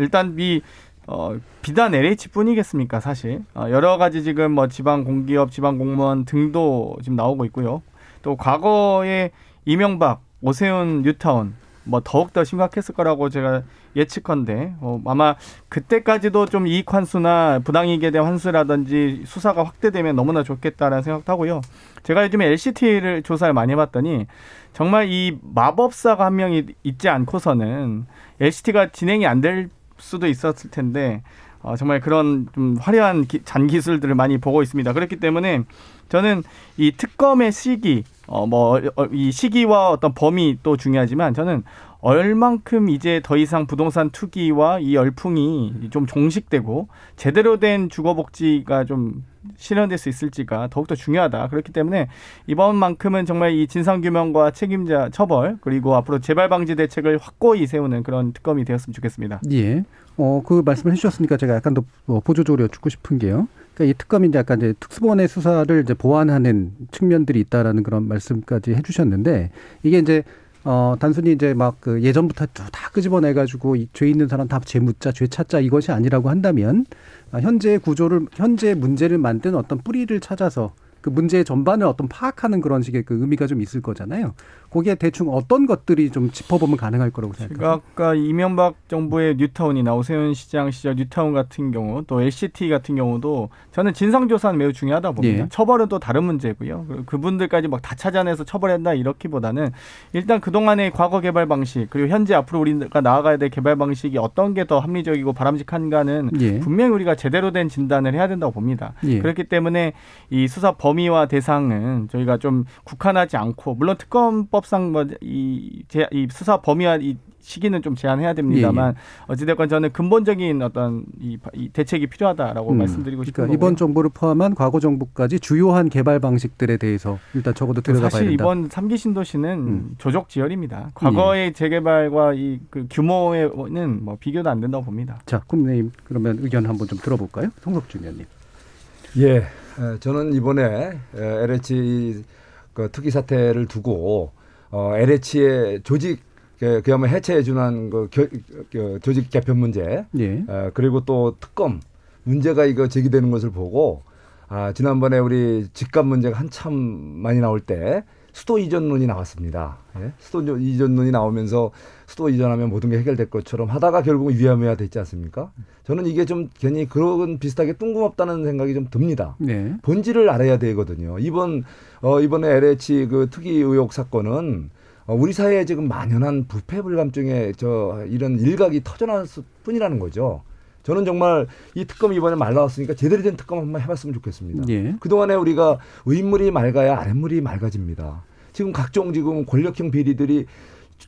일단 이 어, 비단 LH뿐이겠습니까, 사실. 어, 여러 가지 지금 뭐 지방 공기업, 지방 공무원 등도 지금 나오고 있고요. 또 과거에 이명박, 오세훈, 뉴타운 뭐 더욱더 심각했을 거라고 제가 예측컨대 어, 아마 그때까지도 좀 이익 환수나 부당이익에 대한 환수라든지 수사가 확대되면 너무나 좋겠다라는 생각도 하고요. 제가 요즘에 LCT를 조사를 많이 해봤더니 정말 이 마법사가 한 명이 있지 않고서는 LCT가 진행이 안될 수도 있었을 텐데 어, 정말 그런 좀 화려한 기, 잔기술들을 많이 보고 있습니다. 그렇기 때문에 저는 이 특검의 시기, 어, 뭐, 어, 이 시기와 어떤 범위 또 중요하지만 저는 얼만큼 이제 더 이상 부동산 투기와 이 열풍이 좀 종식되고 제대로 된 주거복지가 좀 실현될 수 있을지가 더욱더 중요하다. 그렇기 때문에 이번만큼은 정말 이 진상규명과 책임자 처벌 그리고 앞으로 재발 방지 대책을 확고히 세우는 그런 특검이 되었으면 좋겠습니다. 예. 어, 그 말씀을 해주셨으니까 제가 약간 더 어, 보조적으로 여쭙고 싶은 게요. 그러니까 이 특검이 이제 약간 이제 특수본의 수사를 이제 보완하는 측면들이 있다라는 그런 말씀까지 해주셨는데 이게 이제 어, 단순히 이제 막 그 예전부터 다 끄집어내가지고 죄 있는 사람 다 죄 묻자, 죄 찾자 이것이 아니라고 한다면 현재 구조를, 현재 문제를 만든 어떤 뿌리를 찾아서 그 문제의 전반을 어떤 파악하는 그런 식의 그 의미가 좀 있을 거잖아요. 거기에 대충 어떤 것들이 좀 짚어보면 가능할 거라고 생각합니다. 아까 이명박 정부의 뉴타운이나 오세훈 시장 시절 뉴타운 같은 경우 또 LCT 같은 경우도 저는 진상조사는 매우 중요하다 봅니다. 예. 처벌은 또 다른 문제고요. 그분들까지 막 다 찾아내서 처벌한다 이렇기보다는 일단 그동안의 과거 개발 방식 그리고 현재 앞으로 우리가 나아가야 될 개발 방식이 어떤 게 더 합리적이고 바람직한가는 예. 분명히 우리가 제대로 된 진단을 해야 된다고 봅니다. 예. 그렇기 때문에 이 수사 법 범위와 대상은 저희가 좀 국한하지 않고 물론 특검법 상 뭐이 이 수사 범위와 이 시기는 좀 제한해야 됩니다만 예, 예. 어찌됐건 저는 근본적인 어떤 이, 이 대책이 필요하다라고 음, 말씀드리고 싶은 그러니까. 이번 정부를 포함한 과거 정부까지 주요한 개발 방식들에 대해서 일단 적어도 들어가 봐야 사실 된다. 이번 삼기 신도시는 음. 조적 지열입니다. 과거의 재개발과 이 그 규모에는 뭐 비교도 안 된다고 봅니다. 자, 국민의힘 그러면 의견 한번 좀 들어볼까요? 송석준 의원님. 예, 에, 저는 이번에 에, LH 그 특이 사태를 두고 어, LH의 조직 그, 그야말로 해체해 준한 그, 겨, 그 조직 개편 문제, 예. 에, 그리고 또 특검 문제가 이거 제기되는 것을 보고 아, 지난번에 우리 집값 문제가 한참 많이 나올 때 수도 이전론이 나왔습니다. 예? 수도 이전론이 나오면서 수도 이전하면 모든 게 해결될 것처럼 하다가 결국은 위험해야 됐지 않습니까? 저는 이게 좀 괜히 그런 비슷하게 뜬금없다는 생각이 좀 듭니다. 네. 본질을 알아야 되거든요. 이번 어 이번에 LH 그 특이 의혹 사건은 어, 우리 사회에 지금 만연한 부패 불감증에 저 이런 일각이 터져나왔을 뿐이라는 거죠. 저는 정말 이 특검 이번에 말 나왔으니까 제대로 된 특검 한번 해봤으면 좋겠습니다. 예. 그동안에 우리가 윗물이 맑아야 아랫물이 맑아집니다. 지금 각종 지금 권력형 비리들이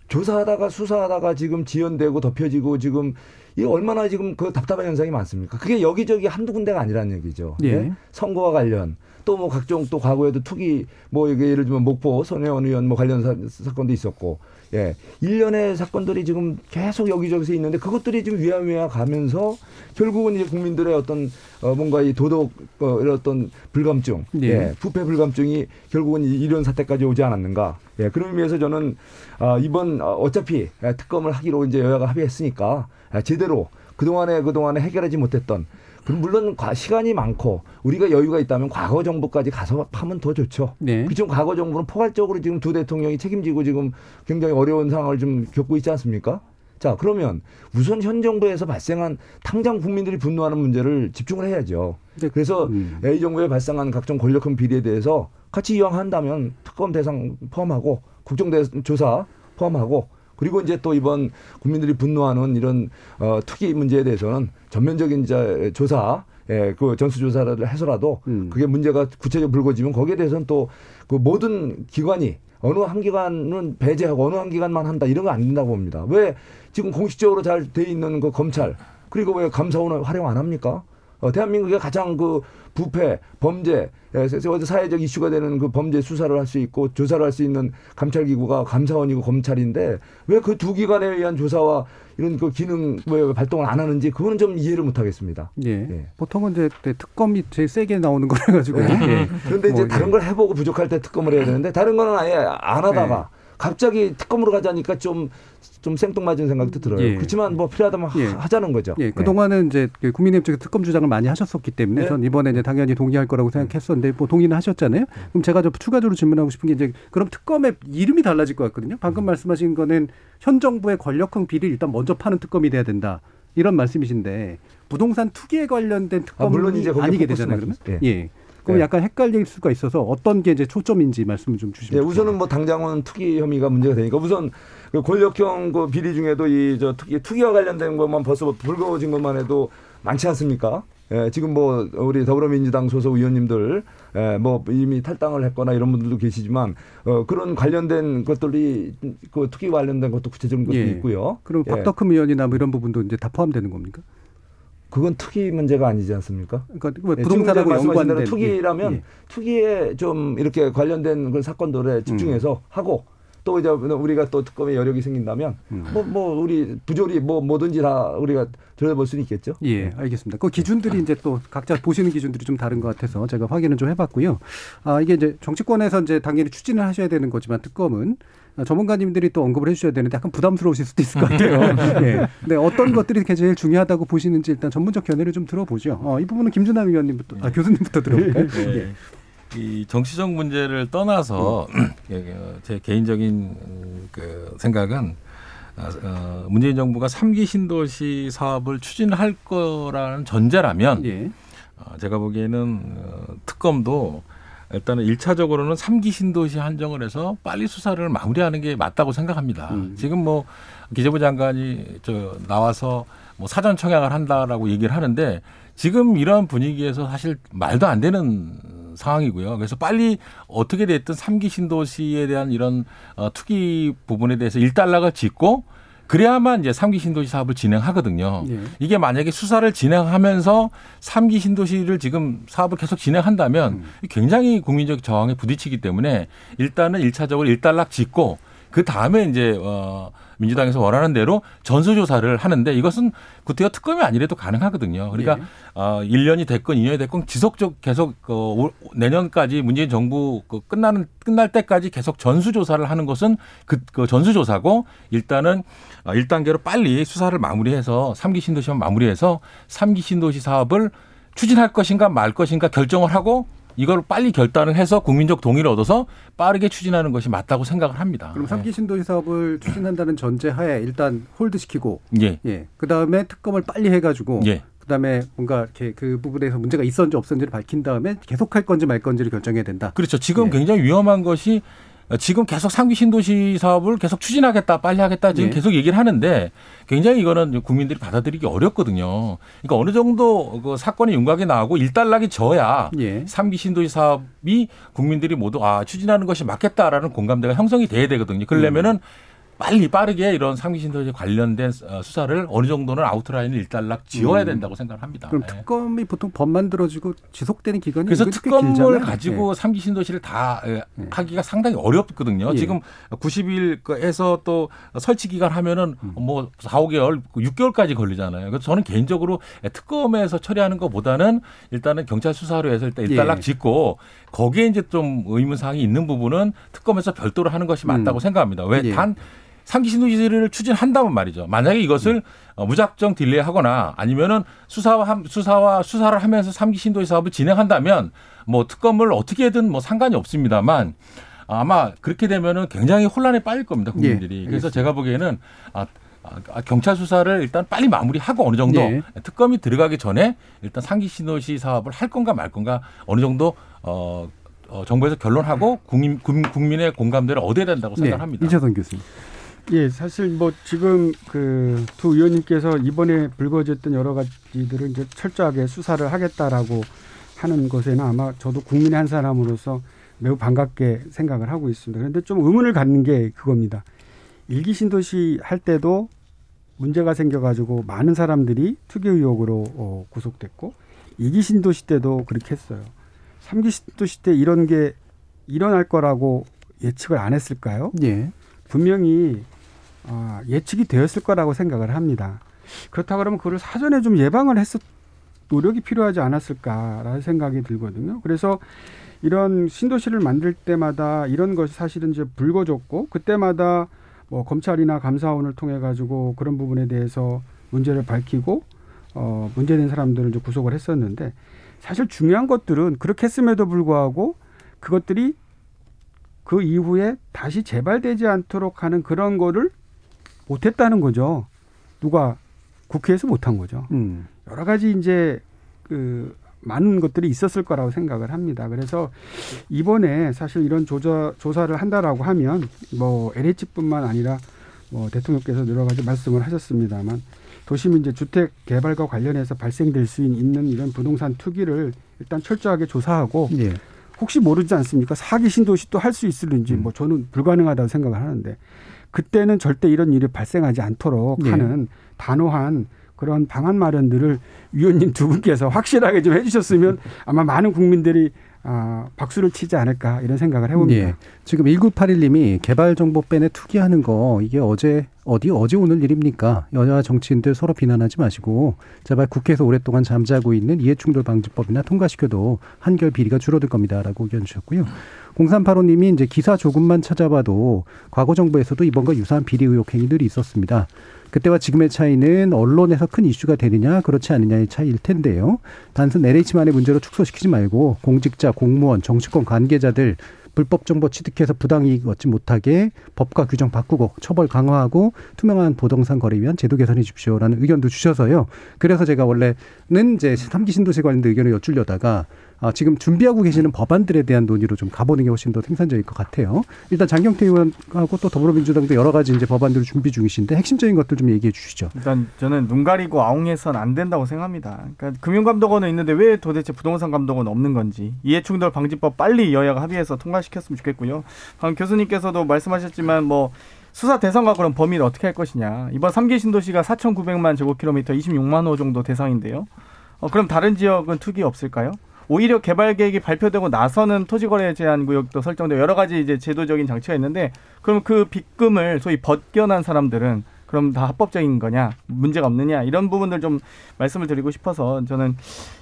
조사하다가 수사하다가 지금 지연되고 덮여지고 지금 이 얼마나 지금 그 답답한 현상이 많습니까? 그게 여기저기 한두 군데가 아니라는 얘기죠. 예. 선거와 관련 또 뭐 각종 또 과거에도 투기 뭐 예를 들면 목포 손혜원 의원 뭐 관련 사, 사건도 있었고 예. 일련의 사건들이 지금 계속 여기저기서 있는데 그것들이 지금 위야위야 가면서 결국은 이제 국민들의 어떤 어 뭔가 이 도덕 어 이런 어떤 불감증 예. 예. 부패 불감증이 결국은 이- 이런 사태까지 오지 않았는가. 예. 그런 의미에서 저는 아 이번 어, 어차피 예, 특검을 하기로 이제 여야가 합의했으니까 아, 제대로 그동안에 그동안에 해결하지 못했던 물론 과- 시간이 많고 우리가 여유가 있다면 과거 정부까지 가서 파면 더 좋죠. 네. 그지금 과거 정부는 포괄적으로 지금 두 대통령이 책임지고 지금 굉장히 어려운 상황을 좀 겪고 있지 않습니까? 자, 그러면 우선 현 정부에서 발생한 당장 국민들이 분노하는 문제를 집중을 해야죠. 그래서 음. 이 정부에 발생한 각종 권력형 비리에 대해서 같이 이왕한다면 특검 대상 포함하고 국정조사 포함하고 그리고 이제 또 이번 국민들이 분노하는 이런 어, 투기 문제에 대해서는 전면적인 이제 조사, 예, 그 전수조사를 해서라도 음. 그게 문제가 구체적으로 불거지면 거기에 대해서는 또 그 모든 기관이 어느 한 기관은 배제하고 어느 한 기관만 한다 이런 거 안 된다고 봅니다. 왜 지금 공식적으로 잘 돼 있는 그 검찰 그리고 왜 감사원을 활용 안 합니까? 어, 대한민국의 가장 그 부패, 범죄, 예, 사회적 이슈가 되는 그 범죄 수사를 할 수 있고 조사를 할 수 있는 감찰기구가 감사원이고 검찰인데 왜 그 두 기관에 의한 조사와 이런 그 기능 왜 발동을 안 하는지 그거는 좀 이해를 못 하겠습니다. 예. 보통은 이제 네, 특검이 제일 세게 나오는 거라 가지고. 예. 예. 그런데 이제 뭐, 다른 예. 걸 해보고 부족할 때 특검을 해야 되는데 다른 거는 아예 안 하다가 네. 갑자기 특검으로 가자니까 좀, 좀 생뚱맞은 생각도 들어요. 예. 그렇지만 뭐 필요하다면 예. 하- 하자는 거죠. 예, 네. 그동안은 이제 그 국민의힘 쪽에 특검 주장을 많이 하셨었기 때문에 네. 전 이번에 이제 당연히 동의할 거라고 생각했었는데 뭐 동의는 하셨잖아요. 그럼 제가 좀 추가적으로 질문하고 싶은 게 이제 그럼 특검의 이름이 달라질 것 같거든요. 방금 말씀하신 거는 현 정부의 권력형 비리를 일단 먼저 파는 특검이 돼야 된다. 이런 말씀이신데 부동산 투기에 관련된 특검이 아, 물론 이제 아니게 되잖아요. 그러면 맞습니다. 예. 예. 그럼 예. 약간 헷갈릴 수가 있어서 어떤 게 이제 초점인지 말씀을 좀 예, 주시면 우선은 뭐 당장은 투기 혐의가 문제가 되니까 우선 그 권력형 그 비리 중에도 이 저 투기 투기와 관련된 것만 벌써 불거진 것만 해도 많지 않습니까? 예, 지금 뭐 우리 더불어민주당 소속 의원님들 예, 뭐 이미 탈당을 했거나 이런 분들도 계시지만 어, 그런 관련된 것들이 그 투기 관련된 것도 구체적인 것도 예. 있고요. 그럼 예. 박덕흠 의원이나 뭐 이런 부분도 이제 다 포함되는 겁니까? 그건 투기 문제가 아니지 않습니까? 그러니까 뭐 예, 부동산하고 연관된 투기라면 예, 예. 투기에 좀 이렇게 관련된 그 사건들에 집중해서 음. 하고 또 이제 우리가 또 특검에 여력이 생긴다면 음. 뭐뭐 우리 부조리 뭐 뭐든지 다 우리가 들여다볼 수는 있겠죠. 예, 알겠습니다. 그 기준들이 이제 또 각자 보시는 기준들이 좀 다른 것 같아서 제가 확인을 좀 해봤고요. 아 이게 이제 정치권에서 이제 당연히 추진을 하셔야 되는 거지만 특검은 아, 전문가님들이 또 언급을 해주셔야 되는데 약간 부담스러우실 수도 있을 것 같아요. 예. 근데 어떤 것들이 제일 중요하다고 보시는지 일단 전문적 견해를 좀 들어보죠. 어, 이 부분은 김준남 의원님부터, 아, 교수님부터 들어볼까요? 예. 예. 이 정치적 문제를 떠나서 예, 어, 제 개인적인 음, 그 생각은 어, 어, 문재인 정부가 삼기 신도시 사업을 추진할 거라는 전제라면 예. 어, 제가 보기에는 어, 특검도 일단은 일차적으로는 삼기 신도시 한정을 해서 빨리 수사를 마무리하는 게 맞다고 생각합니다. 음. 지금 뭐 기재부 장관이 저 나와서 뭐 사전 청약을 한다라고 얘기를 하는데 지금 이러한 분위기에서 사실 말도 안 되는 상황이고요. 그래서 빨리 어떻게 됐든 삼기 신도시에 대한 이런 어, 투기 부분에 대해서 일단락을 짓고 그래야만 이제 삼기 신도시 사업을 진행하거든요. 예. 이게 만약에 수사를 진행하면서 삼기 신도시를 지금 사업을 계속 진행한다면 굉장히 국민적 저항에 부딪히기 때문에 일단은 일차적으로 일단락 짓고 그 다음에 이제 어 민주당에서 원하는 대로 전수조사를 하는데 이것은 구태여 특검이 아니래도 가능하거든요. 그러니까 예. 어 1년이 됐건 2년이 됐건 지속적 계속 그 올- 내년까지 문재인 정부 그 끝나는 끝날 때까지 계속 전수조사를 하는 것은 그, 그 전수조사고 일단은 어 1단계로 빨리 수사를 마무리해서 삼기 신도시만 마무리해서 삼기 신도시 사업을 추진할 것인가 말 것인가 결정을 하고 이걸 빨리 결단을 해서 국민적 동의를 얻어서 빠르게 추진하는 것이 맞다고 생각을 합니다. 그럼 삼기 신도시 사업을 추진한다는 전제하에 일단 홀드시키고 예. 예. 그다음에 특검을 빨리 해 가지고 예. 그다음에 뭔가 이렇게 그 부분에서 문제가 있었는지 없었는지를 밝힌 다음에 계속할 건지 말 건지를 결정해야 된다. 그렇죠. 지금 예. 굉장히 위험한 것이 지금 계속 상기 신도시 사업을 계속 추진하겠다, 빨리 하겠다 지금 예. 계속 얘기를 하는데 굉장히 이거는 국민들이 받아들이기 어렵거든요. 그러니까 어느 정도 그 사건이 윤곽이 나오고 일단락이 져야 예. 삼기 신도시 사업이 국민들이 모두 아 추진하는 것이 맞겠다라는 공감대가 형성이 돼야 되거든요. 그러려면은 빨리 빠르게 이런 삼기 신도시 관련된 어, 수사를 어느 정도는 아웃라인을 일단락 지어야 음. 된다고 생각을 합니다. 그럼 예. 특검이 보통 법 만들어지고 지속되는 기간이 그래서 특검을 길잖아요. 가지고 삼기 신도시를 다 예, 하기가 상당히 어렵거든요. 예. 지금 90일에서 또 설치 기간 하면은 음. 뭐 4, 5개월, 6개월까지 걸리잖아요. 그래서 저는 개인적으로 특검에서 처리하는 것보다는 일단은 경찰 수사로 해서 일단 일단락 예. 짓고 거기에 이제 좀 의문 사항이 있는 부분은 특검에서 별도로 하는 것이 맞다고 음. 생각합니다. 왜 예. 단 삼기 신도시를 추진한다면 말이죠. 만약에 이것을 음. 어, 무작정 딜레이하거나 아니면은 수사와 함- 수사와 수사를 하면서 삼기 신도시 사업을 진행한다면 뭐 특검을 어떻게든 뭐 상관이 없습니다만 아마 그렇게 되면은 굉장히 혼란에 빠질 겁니다 국민들이. 예, 그래서. 제가 보기에는 아, 아, 경찰 수사를 일단 빨리 마무리하고 어느 정도 예. 특검이 들어가기 전에 일단 상기 신도시 사업을 할 건가 말 건가 어느 정도 어, 어 정부에서 결론하고 국민 국- 국민의 공감대를 얻어야 된다고 네. 생각합니다. 이재선 교수님. 예, 사실 뭐 지금 그 두 의원님께서 이번에 불거졌던 여러 가지들을 이제 철저하게 수사를 하겠다라고 하는 것에는 아마 저도 국민의 한 사람으로서 매우 반갑게 생각을 하고 있습니다. 그런데 좀 의문을 갖는 게 그겁니다. 일기 신도시 할 때도 문제가 생겨가지고 많은 사람들이 투기 의혹으로 어, 구속됐고 이기 신도시 때도 그렇게 했어요. 삼기 신도시 때 이런 게 일어날 거라고 예측을 안 했을까요? 예. 분명히 아, 예측이 되었을 거라고 생각을 합니다. 그렇다 그러면 그걸 사전에 좀 예방을 했었 노력이 필요하지 않았을까라는 생각이 들거든요. 그래서 이런 신도시를 만들 때마다 이런 것이 사실은 이제 불거졌고 그때마다 뭐 검찰이나 감사원을 통해 가지고 그런 부분에 대해서 문제를 밝히고 어 문제된 사람들을 이제 구속을 했었는데 사실 중요한 것들은 그렇게 했음에도 불구하고 그것들이 그 이후에 다시 재발되지 않도록 하는 그런 거를 못했다는 거죠. 누가 국회에서 못한 거죠. 음. 여러 가지 이제 그 많은 것들이 있었을 거라고 생각을 합니다. 그래서 이번에 사실 이런 조사 조사를 한다라고 하면 뭐 LH뿐만 아니라 뭐 대통령께서 여러 가지 말씀을 하셨습니다만 도심 이제 주택 개발과 관련해서 발생될 수 있는 이런 부동산 투기를 일단 철저하게 조사하고 예. 혹시 모르지 않습니까? 사기 신도시 또 할 수 있을는지 뭐 저는 불가능하다고 생각을 하는데 그때는 절대 이런 일이 발생하지 않도록 예. 하는 단호한 그런 방안 마련들을 위원님 두 분께서 확실하게 좀 해주셨으면 아마 많은 국민들이 아, 박수를 치지 않을까 이런 생각을 해봅니다. 예. 지금 1981님이 개발정보밴에 투기하는 거 이게 어제 어디 어제 오늘 일입니까? 여야 정치인들 서로 비난하지 마시고 제발 국회에서 오랫동안 잠자고 있는 이해충돌 방지법이나 통과시켜도 한결 비리가 줄어들 겁니다라고 의견 주셨고요. 0385님이 이제 기사 조금만 찾아봐도 과거 정부에서도 이번과 유사한 비리 의혹 행위들이 있었습니다. 그때와 지금의 차이는 언론에서 큰 이슈가 되느냐 그렇지 않느냐의 차이일 텐데요. 단순 LH만의 문제로 축소시키지 말고 공직자, 공무원, 정치권 관계자들 불법 정보 취득해서 부당이익 얻지 못하게 법과 규정 바꾸고 처벌 강화하고 투명한 부동산 거래 위한 제도 개선해 주십시오라는 의견도 주셔서요. 그래서 제가 원래는 이제 삼기 신도시 관련된 의견을 여쭈려다가 어, 지금 준비하고 계시는 법안들에 대한 논의로 좀 가보는 게 훨씬 더 생산적일 것 같아요. 일단 장경태 의원하고 또 더불어민주당도 여러 가지 이제 법안들을 준비 중이신데 핵심적인 것들 좀 얘기해 주시죠. 일단 저는 눈 가리고 아웅해서는 안 된다고 생각합니다. 그러니까 금융감독원은 있는데 왜 도대체 부동산 감독원 없는 건지 이해충돌 방지법 빨리 여야가 합의해서 통과시켰으면 좋겠고요. 방금 교수님께서도 말씀하셨지만 뭐 수사 대상과 그럼 범위를 어떻게 할 것이냐. 이번 삼기 신도시가 4,900만 제곱킬로미터 26만 호 정도 대상인데요. 어, 그럼 다른 지역은 투기 없을까요? 오히려 개발 계획이 발표되고 나서는 토지거래 제한 구역도 설정되고 여러 가지 이제 제도적인 장치가 있는데 그럼 그 빚금을 소위 벗겨난 사람들은 그럼 다 합법적인 거냐 문제가 없느냐 이런 부분들 좀 말씀을 드리고 싶어서 저는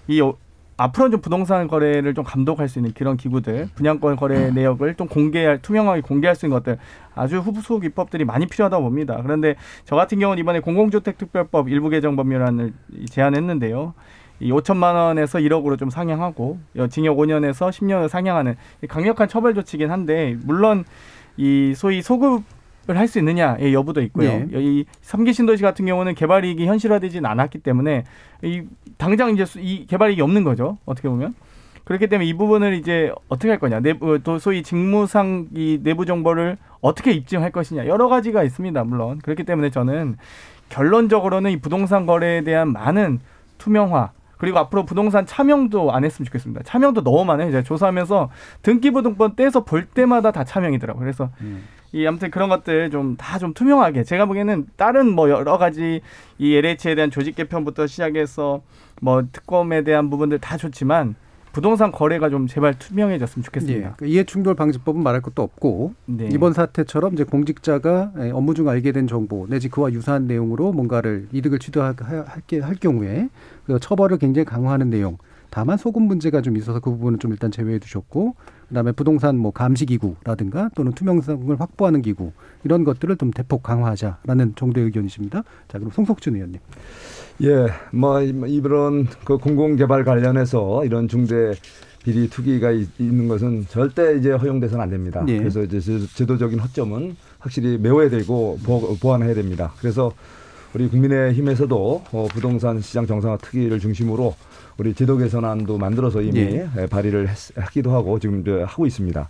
이 어, 앞으로는 좀 부동산 거래를 좀 감독할 수 있는 그런 기구들 분양권 거래 내역을 좀 공개할 투명하게 공개할 수 있는 것들 아주 후속 입법들이 많이 필요하다고 봅니다. 그런데 저 같은 경우는 이번에 공공주택특별법 일부 개정 법률안을 제안했는데요. 이 5천만 원에서 1억으로 좀 상향하고 징역 5년에서 10년을 상향하는 강력한 처벌 조치긴 한데 물론 이 소위 소급 을 할 수 있느냐의 여부도 있고요. 예. 이 삼기 신도시 같은 경우는 개발 이익이 현실화되지는 않았기 때문에 이 당장 이제 수- 이 개발 이익이 없는 거죠. 어떻게 보면. 그렇기 때문에 이 부분을 이제 어떻게 할 거냐. 내부 또 소위 직무상 이 내부 정보를 어떻게 입증할 것이냐. 여러 가지가 있습니다. 물론. 그렇기 때문에 저는 결론적으로는 이 부동산 거래에 대한 많은 투명화 그리고 앞으로 부동산 차명도 안 했으면 좋겠습니다. 차명도 너무 많아요. 이제 조사하면서 등기부등본 떼서 볼 때마다 다 차명이더라고요. 그래서 이 아무튼 그런 것들 좀다좀 투명하게 제가 보기에는 다른 뭐 여러 가지 이 LH에 대한 조직 개편부터 시작해서 뭐 특검에 대한 부분들 다 좋지만 부동산 거래가 좀 제발 투명해졌으면 예. 좋겠습니다. 그 이해충돌 방지법은 말할 것도 없고 네. 이번 사태처럼 이제 공직자가 예, 업무 중 알게 된 정보 내지 그와 유사한 내용으로 뭔가를 이득을 취득할 할 경우에 그 처벌을 굉장히 강화하는 내용. 다만 소금 문제가 좀 있어서 그 부분은 좀 일단 제외해 두셨고 그다음에 부동산 뭐 감시 기구라든가 또는 투명성을 확보하는 기구 이런 것들을 좀 대폭 강화하자라는 정도의 의견이십니다. 자 그럼 송석준 의원님. 예, 뭐 이- 이런 그 공공개발 관련해서 이런 중대 비리 투기가 있- 있는 것은 절대 이제 허용돼서는 안 됩니다. 예. 그래서 이제 제- 제도적인 허점은 확실히 메워야 되고 보, 보완해야 됩니다. 그래서 우리 국민의힘에서도 어, 부동산 시장 정상화 특위를 중심으로 우리 제도 개선안도 만들어서 이미 예. 예, 발의를 했, 하기도 하고 지금 하고 있습니다.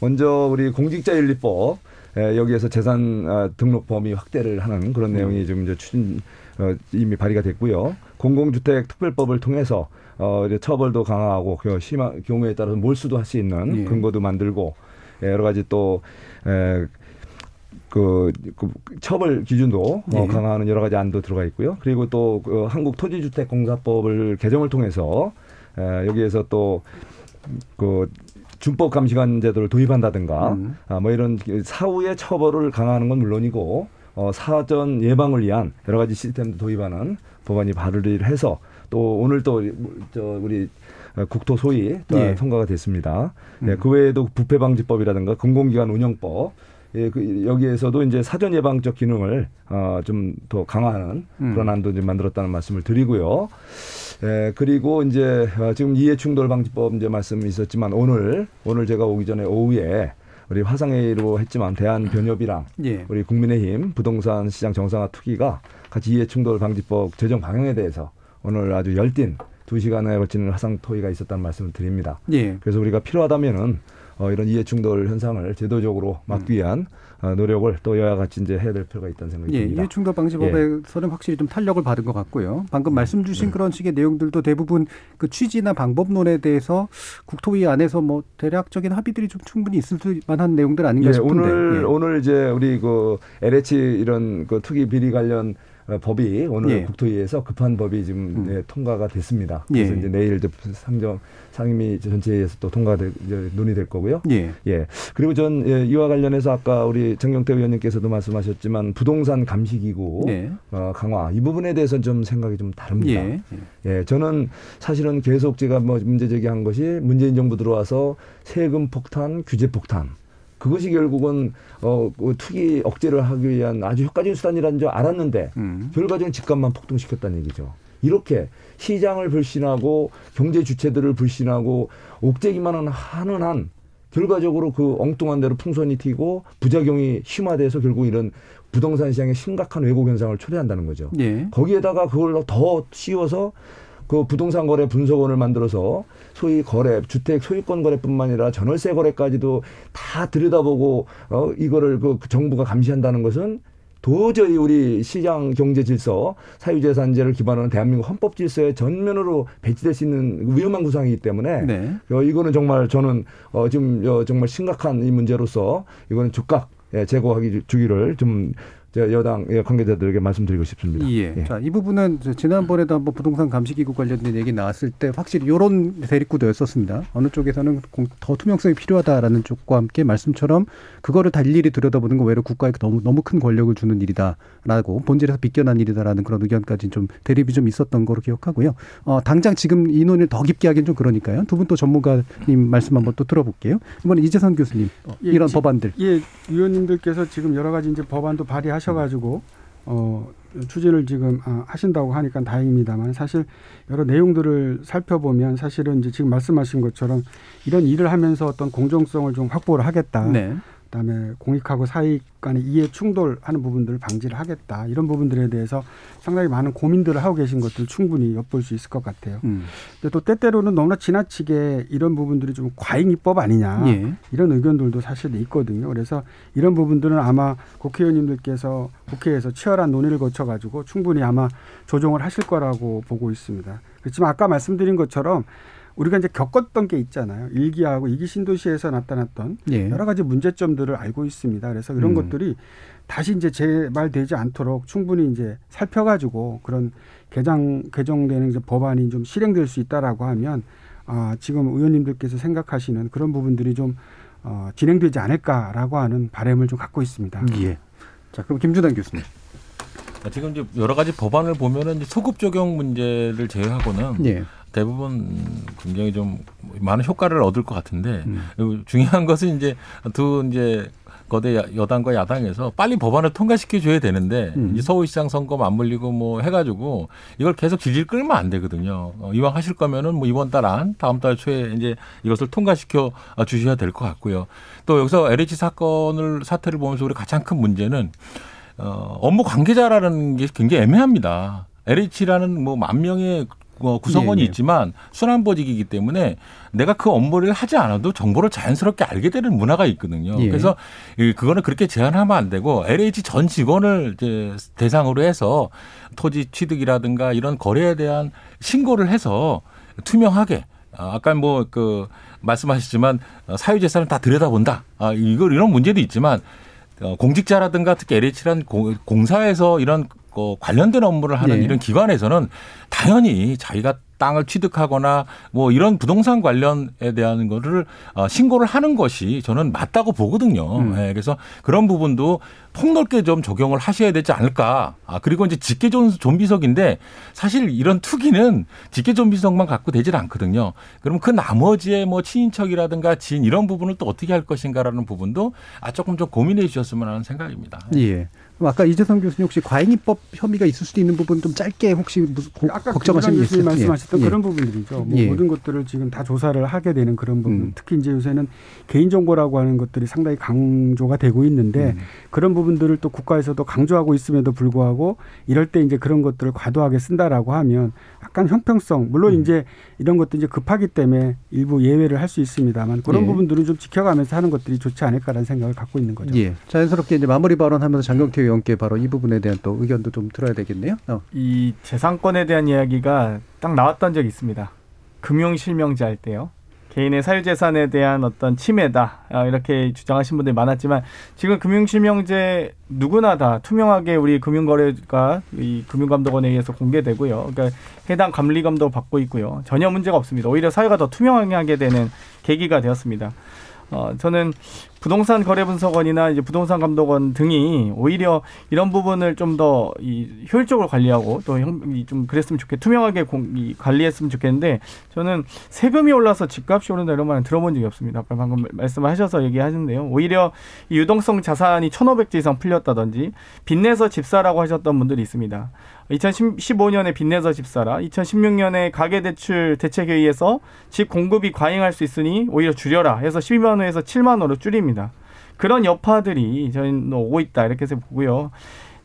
먼저 우리 공직자윤리법 에, 여기에서 재산 아, 등록 범위 확대를 하는 그런 내용이 지금 이제 추진 어, 이미 발의가 됐고요. 공공주택 특별법을 통해서 어, 이제 처벌도 강화하고 그 심한 경우에 따라서 몰수도 할 수 있는 예. 근거도 만들고 예, 여러 가지 또 에, 그, 그 처벌 기준도 예. 어, 강화하는 여러 가지 안도 들어가 있고요. 그리고 또 그 한국 토지주택공사법을 개정을 통해서 에, 여기에서 또그 준법 감시관 제도를 도입한다든가 음. 아, 뭐 이런 사후의 처벌을 강화하는 건 물론이고 어, 사전 예방을 위한 여러 가지 시스템도 도입하는 법안이 발의를 해서 또 오늘 또 저 우리 어, 국토 소위 또 예. 통과가 됐습니다. 음. 예, 그 외에도 부패방지법이라든가 공공기관 운영법 예, 그 여기에서도 이제 사전 예방적 기능을 어, 좀 더 강화하는 음. 그런 안도 이제 만들었다는 말씀을 드리고요. 예, 그리고 이제 어, 지금 이해충돌 방지법 이제 말씀이 있었지만 오늘 오늘 제가 오기 전에 오후에 우리 화상회의로 했지만 대한변협이랑 예. 우리 국민의힘 부동산 시장 정상화 투기가 같이 이해충돌 방지법 제정 방향에 대해서 오늘 아주 열띤 두 시간에 걸치는 화상 토의가 있었다는 말씀을 드립니다. 예. 그래서 우리가 필요하다면은 어, 이런 이해 충돌 현상을 제도적으로 막기 위한 어, 노력을 또 여야 같이 이제 해야 될 필요가 있다는 생각이 예, 듭니다. 이해 충돌 방지법에서는 확실히 좀 탄력을 받은 것 같고요. 방금 말씀 주신 그런 식의 내용들도 대부분 그 취지나 방법론에 대해서 국토위 안에서 뭐 대략적인 합의들이 좀 충분히 있을 만한 내용들 아닌가 예, 싶은데. 오늘 예. 오늘 이제 우리 그 LH 이런 그 투기 비리 관련 어, 법이 오늘 예. 국토위에서 급한 법이 지금 예, 통과가 됐습니다. 그래서 예. 이제 내일 이제 상정 상임위 전체에서 또 통과될 이제 논의될 거고요. 예. 예. 그리고 전 예, 이와 관련해서 아까 우리 정경태 의원님께서도 말씀하셨지만 부동산 감시기구 네. 어, 강화 이 부분에 대해서는 좀 생각이 좀 다릅니다. 예. 예, 저는 사실은 계속 제가 뭐 문제 제기한 것이 문재인 정부 들어와서 세금 폭탄, 규제 폭탄. 그것이 결국은 어, 그 투기 억제를 하기 위한 아주 효과적인 수단이라는 줄 알았는데 음. 결과적인 집값만 폭등시켰다는 얘기죠. 이렇게 시장을 불신하고 경제 주체들을 불신하고 옥죄기만 하는 한 결과적으로 그 엉뚱한 대로 풍선이 튀고 부작용이 심화돼서 결국 이런 부동산 시장에 심각한 왜곡 현상을 초래한다는 거죠. 예. 거기에다가 그걸 더 씌워서 그 부동산 거래 분석원을 만들어서 소위 거래 주택 소유권 거래뿐만 아니라 전월세 거래까지도 다 들여다보고 어 이거를 그 정부가 감시한다는 것은 도저히 우리 시장 경제 질서, 사유재산제를 기반으로 한 대한민국 헌법 질서에 전면으로 배치될 수 있는 위험한 구상이기 때문에 네. 어, 이거는 정말 저는 어, 지금 어, 정말 심각한 이 문제로서 이거는 즉각 예, 제거하기 주기를 좀 제가 여당 예, 관계자들에게 말씀드리고 싶습니다. 예. 자, 이 부분은 저 지난번에도 한번 부동산 감시기구 관련된 얘기 나왔을 때 확실히 이런 대립구도였었습니다. 어느 쪽에서는 공- 더 투명성이 필요하다라는 쪽과 함께 말씀처럼 그거를 다 일일이 들여다보는 건 외로 국가에 너무 너무 큰 권력을 주는 일이다라고 본질에서 비껴난 일이다라는 그런 의견까지 좀 대립이 좀 있었던 거로 기억하고요. 어, 당장 지금 이 논의를 더 깊게 하기는 좀 그러니까요. 두 분 또 전문가님 말씀 한번 또 들어볼게요. 이번에 이재선 교수님 어, 예, 이런 지- 법안들 예, 위원님들께서 지금 여러 가지 이제 법안도 발의하 셔가지고 어, 추진을 지금 아, 하신다고 하니까 다행입니다만 사실 여러 내용들을 살펴보면 사실은 이제 지금 말씀하신 것처럼 이런 일을 하면서 어떤 공정성을 좀 확보를 하겠다. 네. 그다음에 공익하고 사익 간의 이해 충돌하는 부분들을 방지를 하겠다. 이런 부분들에 대해서 상당히 많은 고민들을 하고 계신 것들 충분히 엿볼 수 있을 것 같아요. 음. 근데 또 때때로는 너무나 지나치게 이런 부분들이 좀 과잉 입법 아니냐 예. 이런 의견들도 사실 있거든요. 그래서 이런 부분들은 아마 국회의원님들께서 국회에서 치열한 논의를 거쳐 가지고 충분히 아마 조정을 하실 거라고 보고 있습니다. 그렇지만 아까 말씀드린 것처럼 우리가 이제 겪었던 게 있잖아요. 일기하고 이기 신도시에서 나타났던 예. 여러 가지 문제점들을 알고 있습니다. 그래서 이런 음. 것들이 다시 이제 재발되지 않도록 충분히 이제 살펴가지고 그런 개정 개정되는 이제 법안이 좀 실행될 수 있다라고 하면 아, 지금 의원님들께서 생각하시는 그런 부분들이 좀 어, 진행되지 않을까라고 하는 바람을 좀 갖고 있습니다. 예. 자, 그럼 김준환 교수님. 아, 지금 이제 여러 가지 법안을 보면은 이제 소급 적용 문제를 제외하고는 예. 대부분 굉장히 좀 많은 효과를 얻을 것 같은데 음. 중요한 것은 이제 두 이제 거대 야- 여당과 야당에서 빨리 법안을 통과시켜 줘야 되는데 음. 이제 서울시장 선거 맞물리고 뭐 해가지고 이걸 계속 질질 끌면 안 되거든요. 어, 이왕 하실 거면은 뭐 이번 달 안, 다음 달 초에 이제 이것을 통과시켜 주셔야 될 것 같고요. 또 여기서 LH 사건을 사태를 보면서 우리 가장 큰 문제는 어, 업무 관계자라는 게 굉장히 애매합니다. LH라는 뭐 만 명의 어, 구성원이 예, 예. 있지만 순환보직이기 때문에 내가 그 업무를 하지 않아도 정보를 자연스럽게 알게 되는 문화가 있거든요. 예. 그래서 이 그거는 그렇게 제한하면 안 되고 LH 전 직원을 이제 대상으로 해서 토지 취득이라든가 이런 거래에 대한 신고를 해서 투명하게 아, 아까 뭐 그 말씀하셨지만 어, 사유재산을 다 들여다본다. 아, 이거 이런 문제도 있지만 어, 공직자라든가 특히 LH란 공사에서 이런 어, 관련된 업무를 하는 네. 이런 기관에서는 당연히 자기가 땅을 취득하거나 뭐 이런 부동산 관련에 대한 거를 어, 신고를 하는 것이 저는 맞다고 보거든요. 음. 예, 그래서 그런 부분도 폭넓게 좀 적용을 하셔야 되지 않을까. 아, 그리고 이제 직계 존- 존비속인데 사실 이런 투기는 직계 좀비석만 갖고 되질 않거든요. 그럼 그 나머지의 뭐 친인척이라든가 지인 이런 부분을 또 어떻게 할 것인가라는 부분도 아, 조금 좀 고민해 주셨으면 하는 생각입니다. 예. 그럼 아까 이재성 교수님 혹시 과잉입법 혐의가 있을 수도 있는 부분 좀 짧게 혹시 무슨 고- 아까 걱정하시는 게 있어요? 말씀하셨던 예. 그런 부분들이죠. 뭐 예. 모든 것들을 지금 다 조사를 하게 되는 그런 부분. 음. 특히 이제 요새는 개인 정보라고 하는 것들이 상당히 강조가 되고 있는데 음. 그런 부분들을 또 국가에서도 강조하고 있음에도 불구하고 이럴 때 이제 그런 것들을 과도하게 쓴다라고 하면 약간 형평성 물론 음. 이제 이런 것도 이제 급하기 때문에 일부 예외를 할 수 있습니다만 그런 예. 부분들은 좀 지켜가면서 하는 것들이 좋지 않을까라는 생각을 갖고 있는 거죠. 예. 자연스럽게 이제 마무리 발언하면서 장경태 의원 께 바로 이 부분에 대한 또 의견도 좀 들어야 되겠네요. 어. 이 재산권에 대한 이야기가 딱 나왔던 적이 있습니다. 금융 실명제 할 때요. 개인의 사유재산에 대한 어떤 침해다 아, 이렇게 주장하신 분들이 많았지만 지금 금융실명제 누구나 다 투명하게 우리 금융거래가 이 금융감독원에 의해서 공개되고요. 그러니까 해당 감리 감독을 받고 있고요. 전혀 문제가 없습니다. 오히려 사회가 더 투명하게 되는 계기가 되었습니다. 어, 저는 부동산 거래 분석원이나 이제 부동산 감독원 등이 오히려 이런 부분을 좀 더 이 효율적으로 관리하고 또 좀 그랬으면 좋겠 투명하게 공, 이 관리했으면 좋겠는데 저는 세금이 올라서 집값이 오른다 이런 말은 들어본 적이 없습니다. 아까 방금 말씀하셔서 얘기하셨는데요. 오히려 이 유동성 자산이 1,500조 이상 풀렸다든지 빚내서 집사라고 하셨던 분들이 있습니다. 2015년에 빚내서 집사라, 2016년에 가계대출 대책회의에서 집 공급이 과잉할 수 있으니 오히려 줄여라 해서 12만 원에서 7만 원으로 줄입니다. 그런 여파들이 저희는 오고 있다 이렇게 해서 보고요.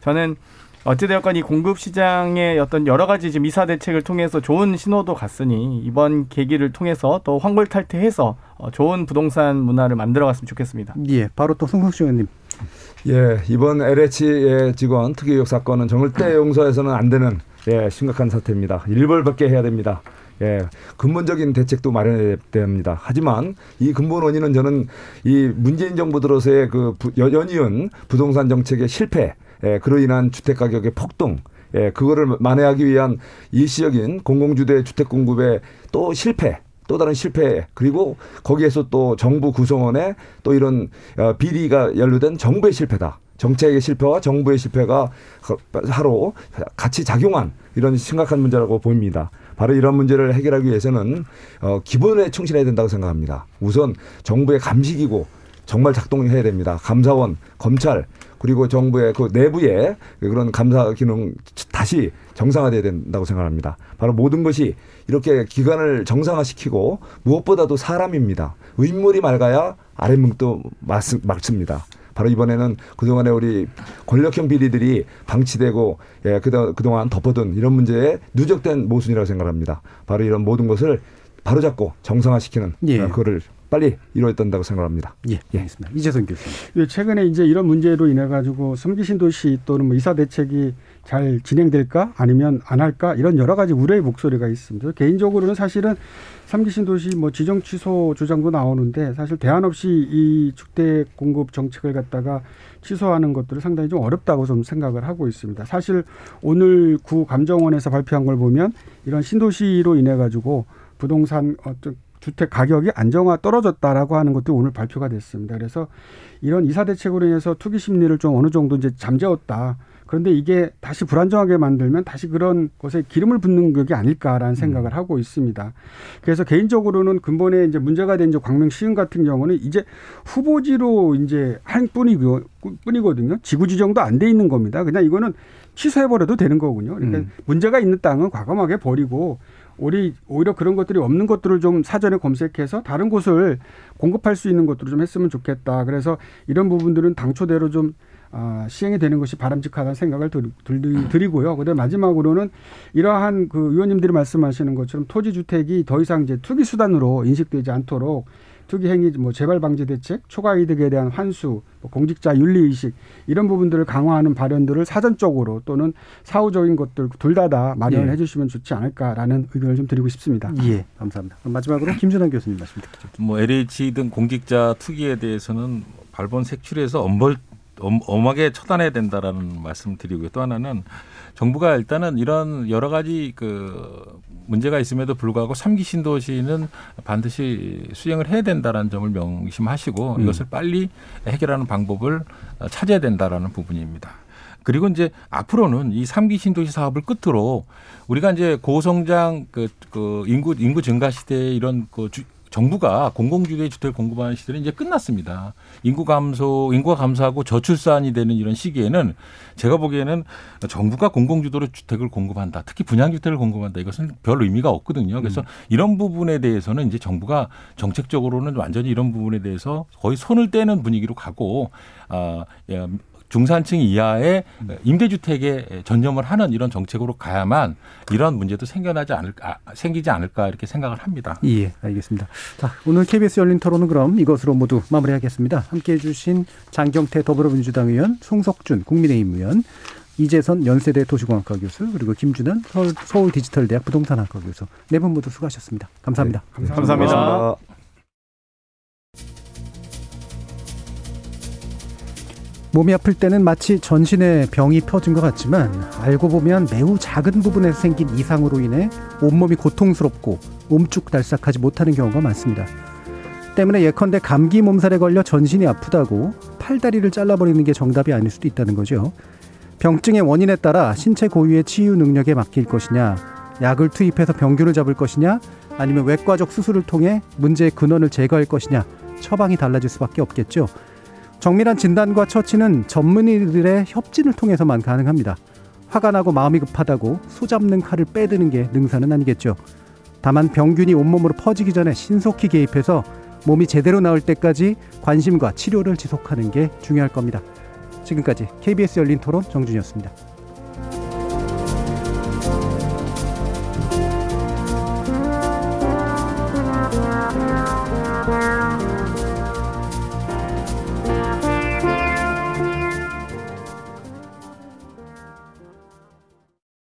저는 어찌되었건 이 공급 시장의 어떤 여러 가지 지금 이사 대책을 통해서 좋은 신호도 갔으니 이번 계기를 통해서 또 황골탈퇴해서 어, 좋은 부동산 문화를 만들어갔으면 좋겠습니다. 예, 바로 또 송석주 의원님. 예, 이번 LH의 직원 특이의혹 사건은 절대 용서해서는 안 되는 예, 심각한 사태입니다. 일벌받게 해야 됩니다. 예, 근본적인 대책도 마련해야 됩니다. 하지만 이 근본 원인은 저는 이 문재인 정부 들어서의 그 부, 연이은 부동산 정책의 실패, 예, 그로 인한 주택 가격의 폭등, 예, 그거를 만회하기 위한 일시적인 공공주대 주택 공급의 또 실패, 또 다른 실패 그리고 거기에서 또 정부 구성원의 또 이런 어, 비리가 연루된 정부의 실패다. 정책의 실패와 정부의 실패가 하로 같이 작용한 이런 심각한 문제라고 보입니다. 바로 이런 문제를 해결하기 위해서는 어, 기본에 충실해야 된다고 생각합니다. 우선 정부의 감식이고 정말 작동해야 됩니다. 감사원, 검찰 그리고 정부의 그 내부의 그런 감사 기능 다시 정상화돼야 된다고 생각합니다. 바로 모든 것이 이렇게 기관을 정상화시키고 무엇보다도 사람입니다. 인물이 맑아야 아랫문도 맞습니다. 바로 이번에는 그동안에 우리 권력형 비리들이 방치되고 예, 그동안 덮어둔 이런 문제에 누적된 모순이라고 생각합니다. 바로 이런 모든 것을 바로잡고 정상화시키는 예. 어, 그거를 빨리 이루어졌다고 생각합니다. 예, 예. 알겠습니다. 이재선 교수님. 예, 최근에 이제 이런 문제로 인해 가지고 성기신 도시 또는 뭐 이사 대책이 잘 진행될까 아니면 안 할까 이런 여러 가지 우려의 목소리가 있습니다. 개인적으로는 사실은 삼기 신 도시 뭐 지정 취소 주장도 나오는데 사실 대안 없이 이 주택 공급 정책을 갖다가 취소하는 것들을 상당히 좀 어렵다고 좀 생각을 하고 있습니다. 사실 오늘 구 감정원에서 발표한 걸 보면 이런 신도시로 인해 가지고 부동산 어떤 주택 가격이 안정화 떨어졌다라고 하는 것도 오늘 발표가 됐습니다. 그래서 이런 이사 대책으로 인해서 투기 심리를 좀 어느 정도 이제 잠재웠다. 그런데 이게 다시 불안정하게 만들면 다시 그런 것에 기름을 붓는 격이 아닐까라는 음. 생각을 음. 하고 있습니다. 그래서 개인적으로는 근본에 이제 문제가 된 이제 광명 시흥 같은 경우는 이제 후보지로 이제 한 뿐이고 뿐이거든요. 지구 지정도 안 돼 있는 겁니다. 그냥 이거는 취소해버려도 되는 거군요. 그러니까 음. 문제가 있는 땅은 과감하게 버리고 우리 오히려 그런 것들이 없는 것들을 좀 사전에 검색해서 다른 곳을 공급할 수 있는 것들을 좀 했으면 좋겠다. 그래서 이런 부분들은 당초대로 좀 아, 시행이 되는 것이 바람직하다는 생각을 들, 들, 드리 고요. 그다음 마지막으로는 이러한 그 의원님들이 말씀하시는 것처럼 토지 주택이 더 이상 이제 투기 수단으로 인식되지 않도록 투기 행위 뭐 재발 방지 대책, 초과 이득에 대한 환수, 뭐 공직자 윤리 의식 이런 부분들을 강화하는 발언들을 사전적으로 또는 사후적인 것들 둘 다다 다 마련을 예. 해주시면 좋지 않을까라는 의견을 좀 드리고 싶습니다. 예, 감사합니다. 마지막으로 김준환 교수님 말씀 듣죠. 뭐 LH 등 공직자 투기에 대해서는 발본 색출해서 엄벌 엄하게 처단해야 된다라는 말씀 드리고요. 또 하나는 정부가 일단은 이런 여러 가지 그 문제가 있음에도 불구하고 삼기 신도시는 반드시 수행을 해야 된다라는 점을 명심하시고 음. 이것을 빨리 해결하는 방법을 찾아야 된다라는 부분입니다. 그리고 이제 앞으로는 이 삼기 신도시 사업을 끝으로 우리가 이제 고성장 그, 그 인구 인구 증가 시대에 이런 그 주, 정부가 공공주택 주택을 공급하는 시대는 이제 끝났습니다. 인구 감소, 인구가 감소하고 저출산이 되는 이런 시기에는 제가 보기에는 정부가 공공주도로 주택을 공급한다. 특히 분양주택을 공급한다. 이것은 별 의미가 없거든요. 그래서 음. 이런 부분에 대해서는 이제 정부가 정책적으로는 완전히 이런 부분에 대해서 거의 손을 떼는 분위기로 가고 아, 중산층 이하의 임대주택에 전념을 하는 이런 정책으로 가야만 이런 문제도 생겨나지 않을까 생기지 않을까 이렇게 생각을 합니다. 예, 알겠습니다. 자, 오늘 KBS 열린 토론은 그럼 이것으로 모두 마무리하겠습니다. 함께 해 주신 장경태 더불어민주당 의원, 송석준 국민의힘 의원, 이재선 연세대 도시공학과 교수 그리고 김준환 서울, 디지털대학 부동산학과 교수 네 분 모두 수고하셨습니다. 감사합니다. 네, 감사합니다. 감사합니다. 몸이 아플 때는 마치 전신에 병이 퍼진 것 같지만 알고 보면 매우 작은 부분에서 생긴 이상으로 인해 온몸이 고통스럽고 옴쭉달싹하지 못하는 경우가 많습니다. 때문에 예컨대 감기 몸살에 걸려 전신이 아프다고 팔다리를 잘라버리는 게 정답이 아닐 수도 있다는 거죠. 병증의 원인에 따라 신체 고유의 치유 능력에 맡길 것이냐, 약을 투입해서 병균을 잡을 것이냐, 아니면 외과적 수술을 통해 문제의 근원을 제거할 것이냐, 처방이 달라질 수밖에 없겠죠. 정밀한 진단과 처치는 전문의들의 협진을 통해서만 가능합니다. 화가 나고 마음이 급하다고 소잡는 칼을 빼드는 게 능사는 아니겠죠. 다만 병균이 온몸으로 퍼지기 전에 신속히 개입해서 몸이 제대로 나올 때까지 관심과 치료를 지속하는 게 중요할 겁니다. 지금까지 KBS 열린 토론 정준이었습니다.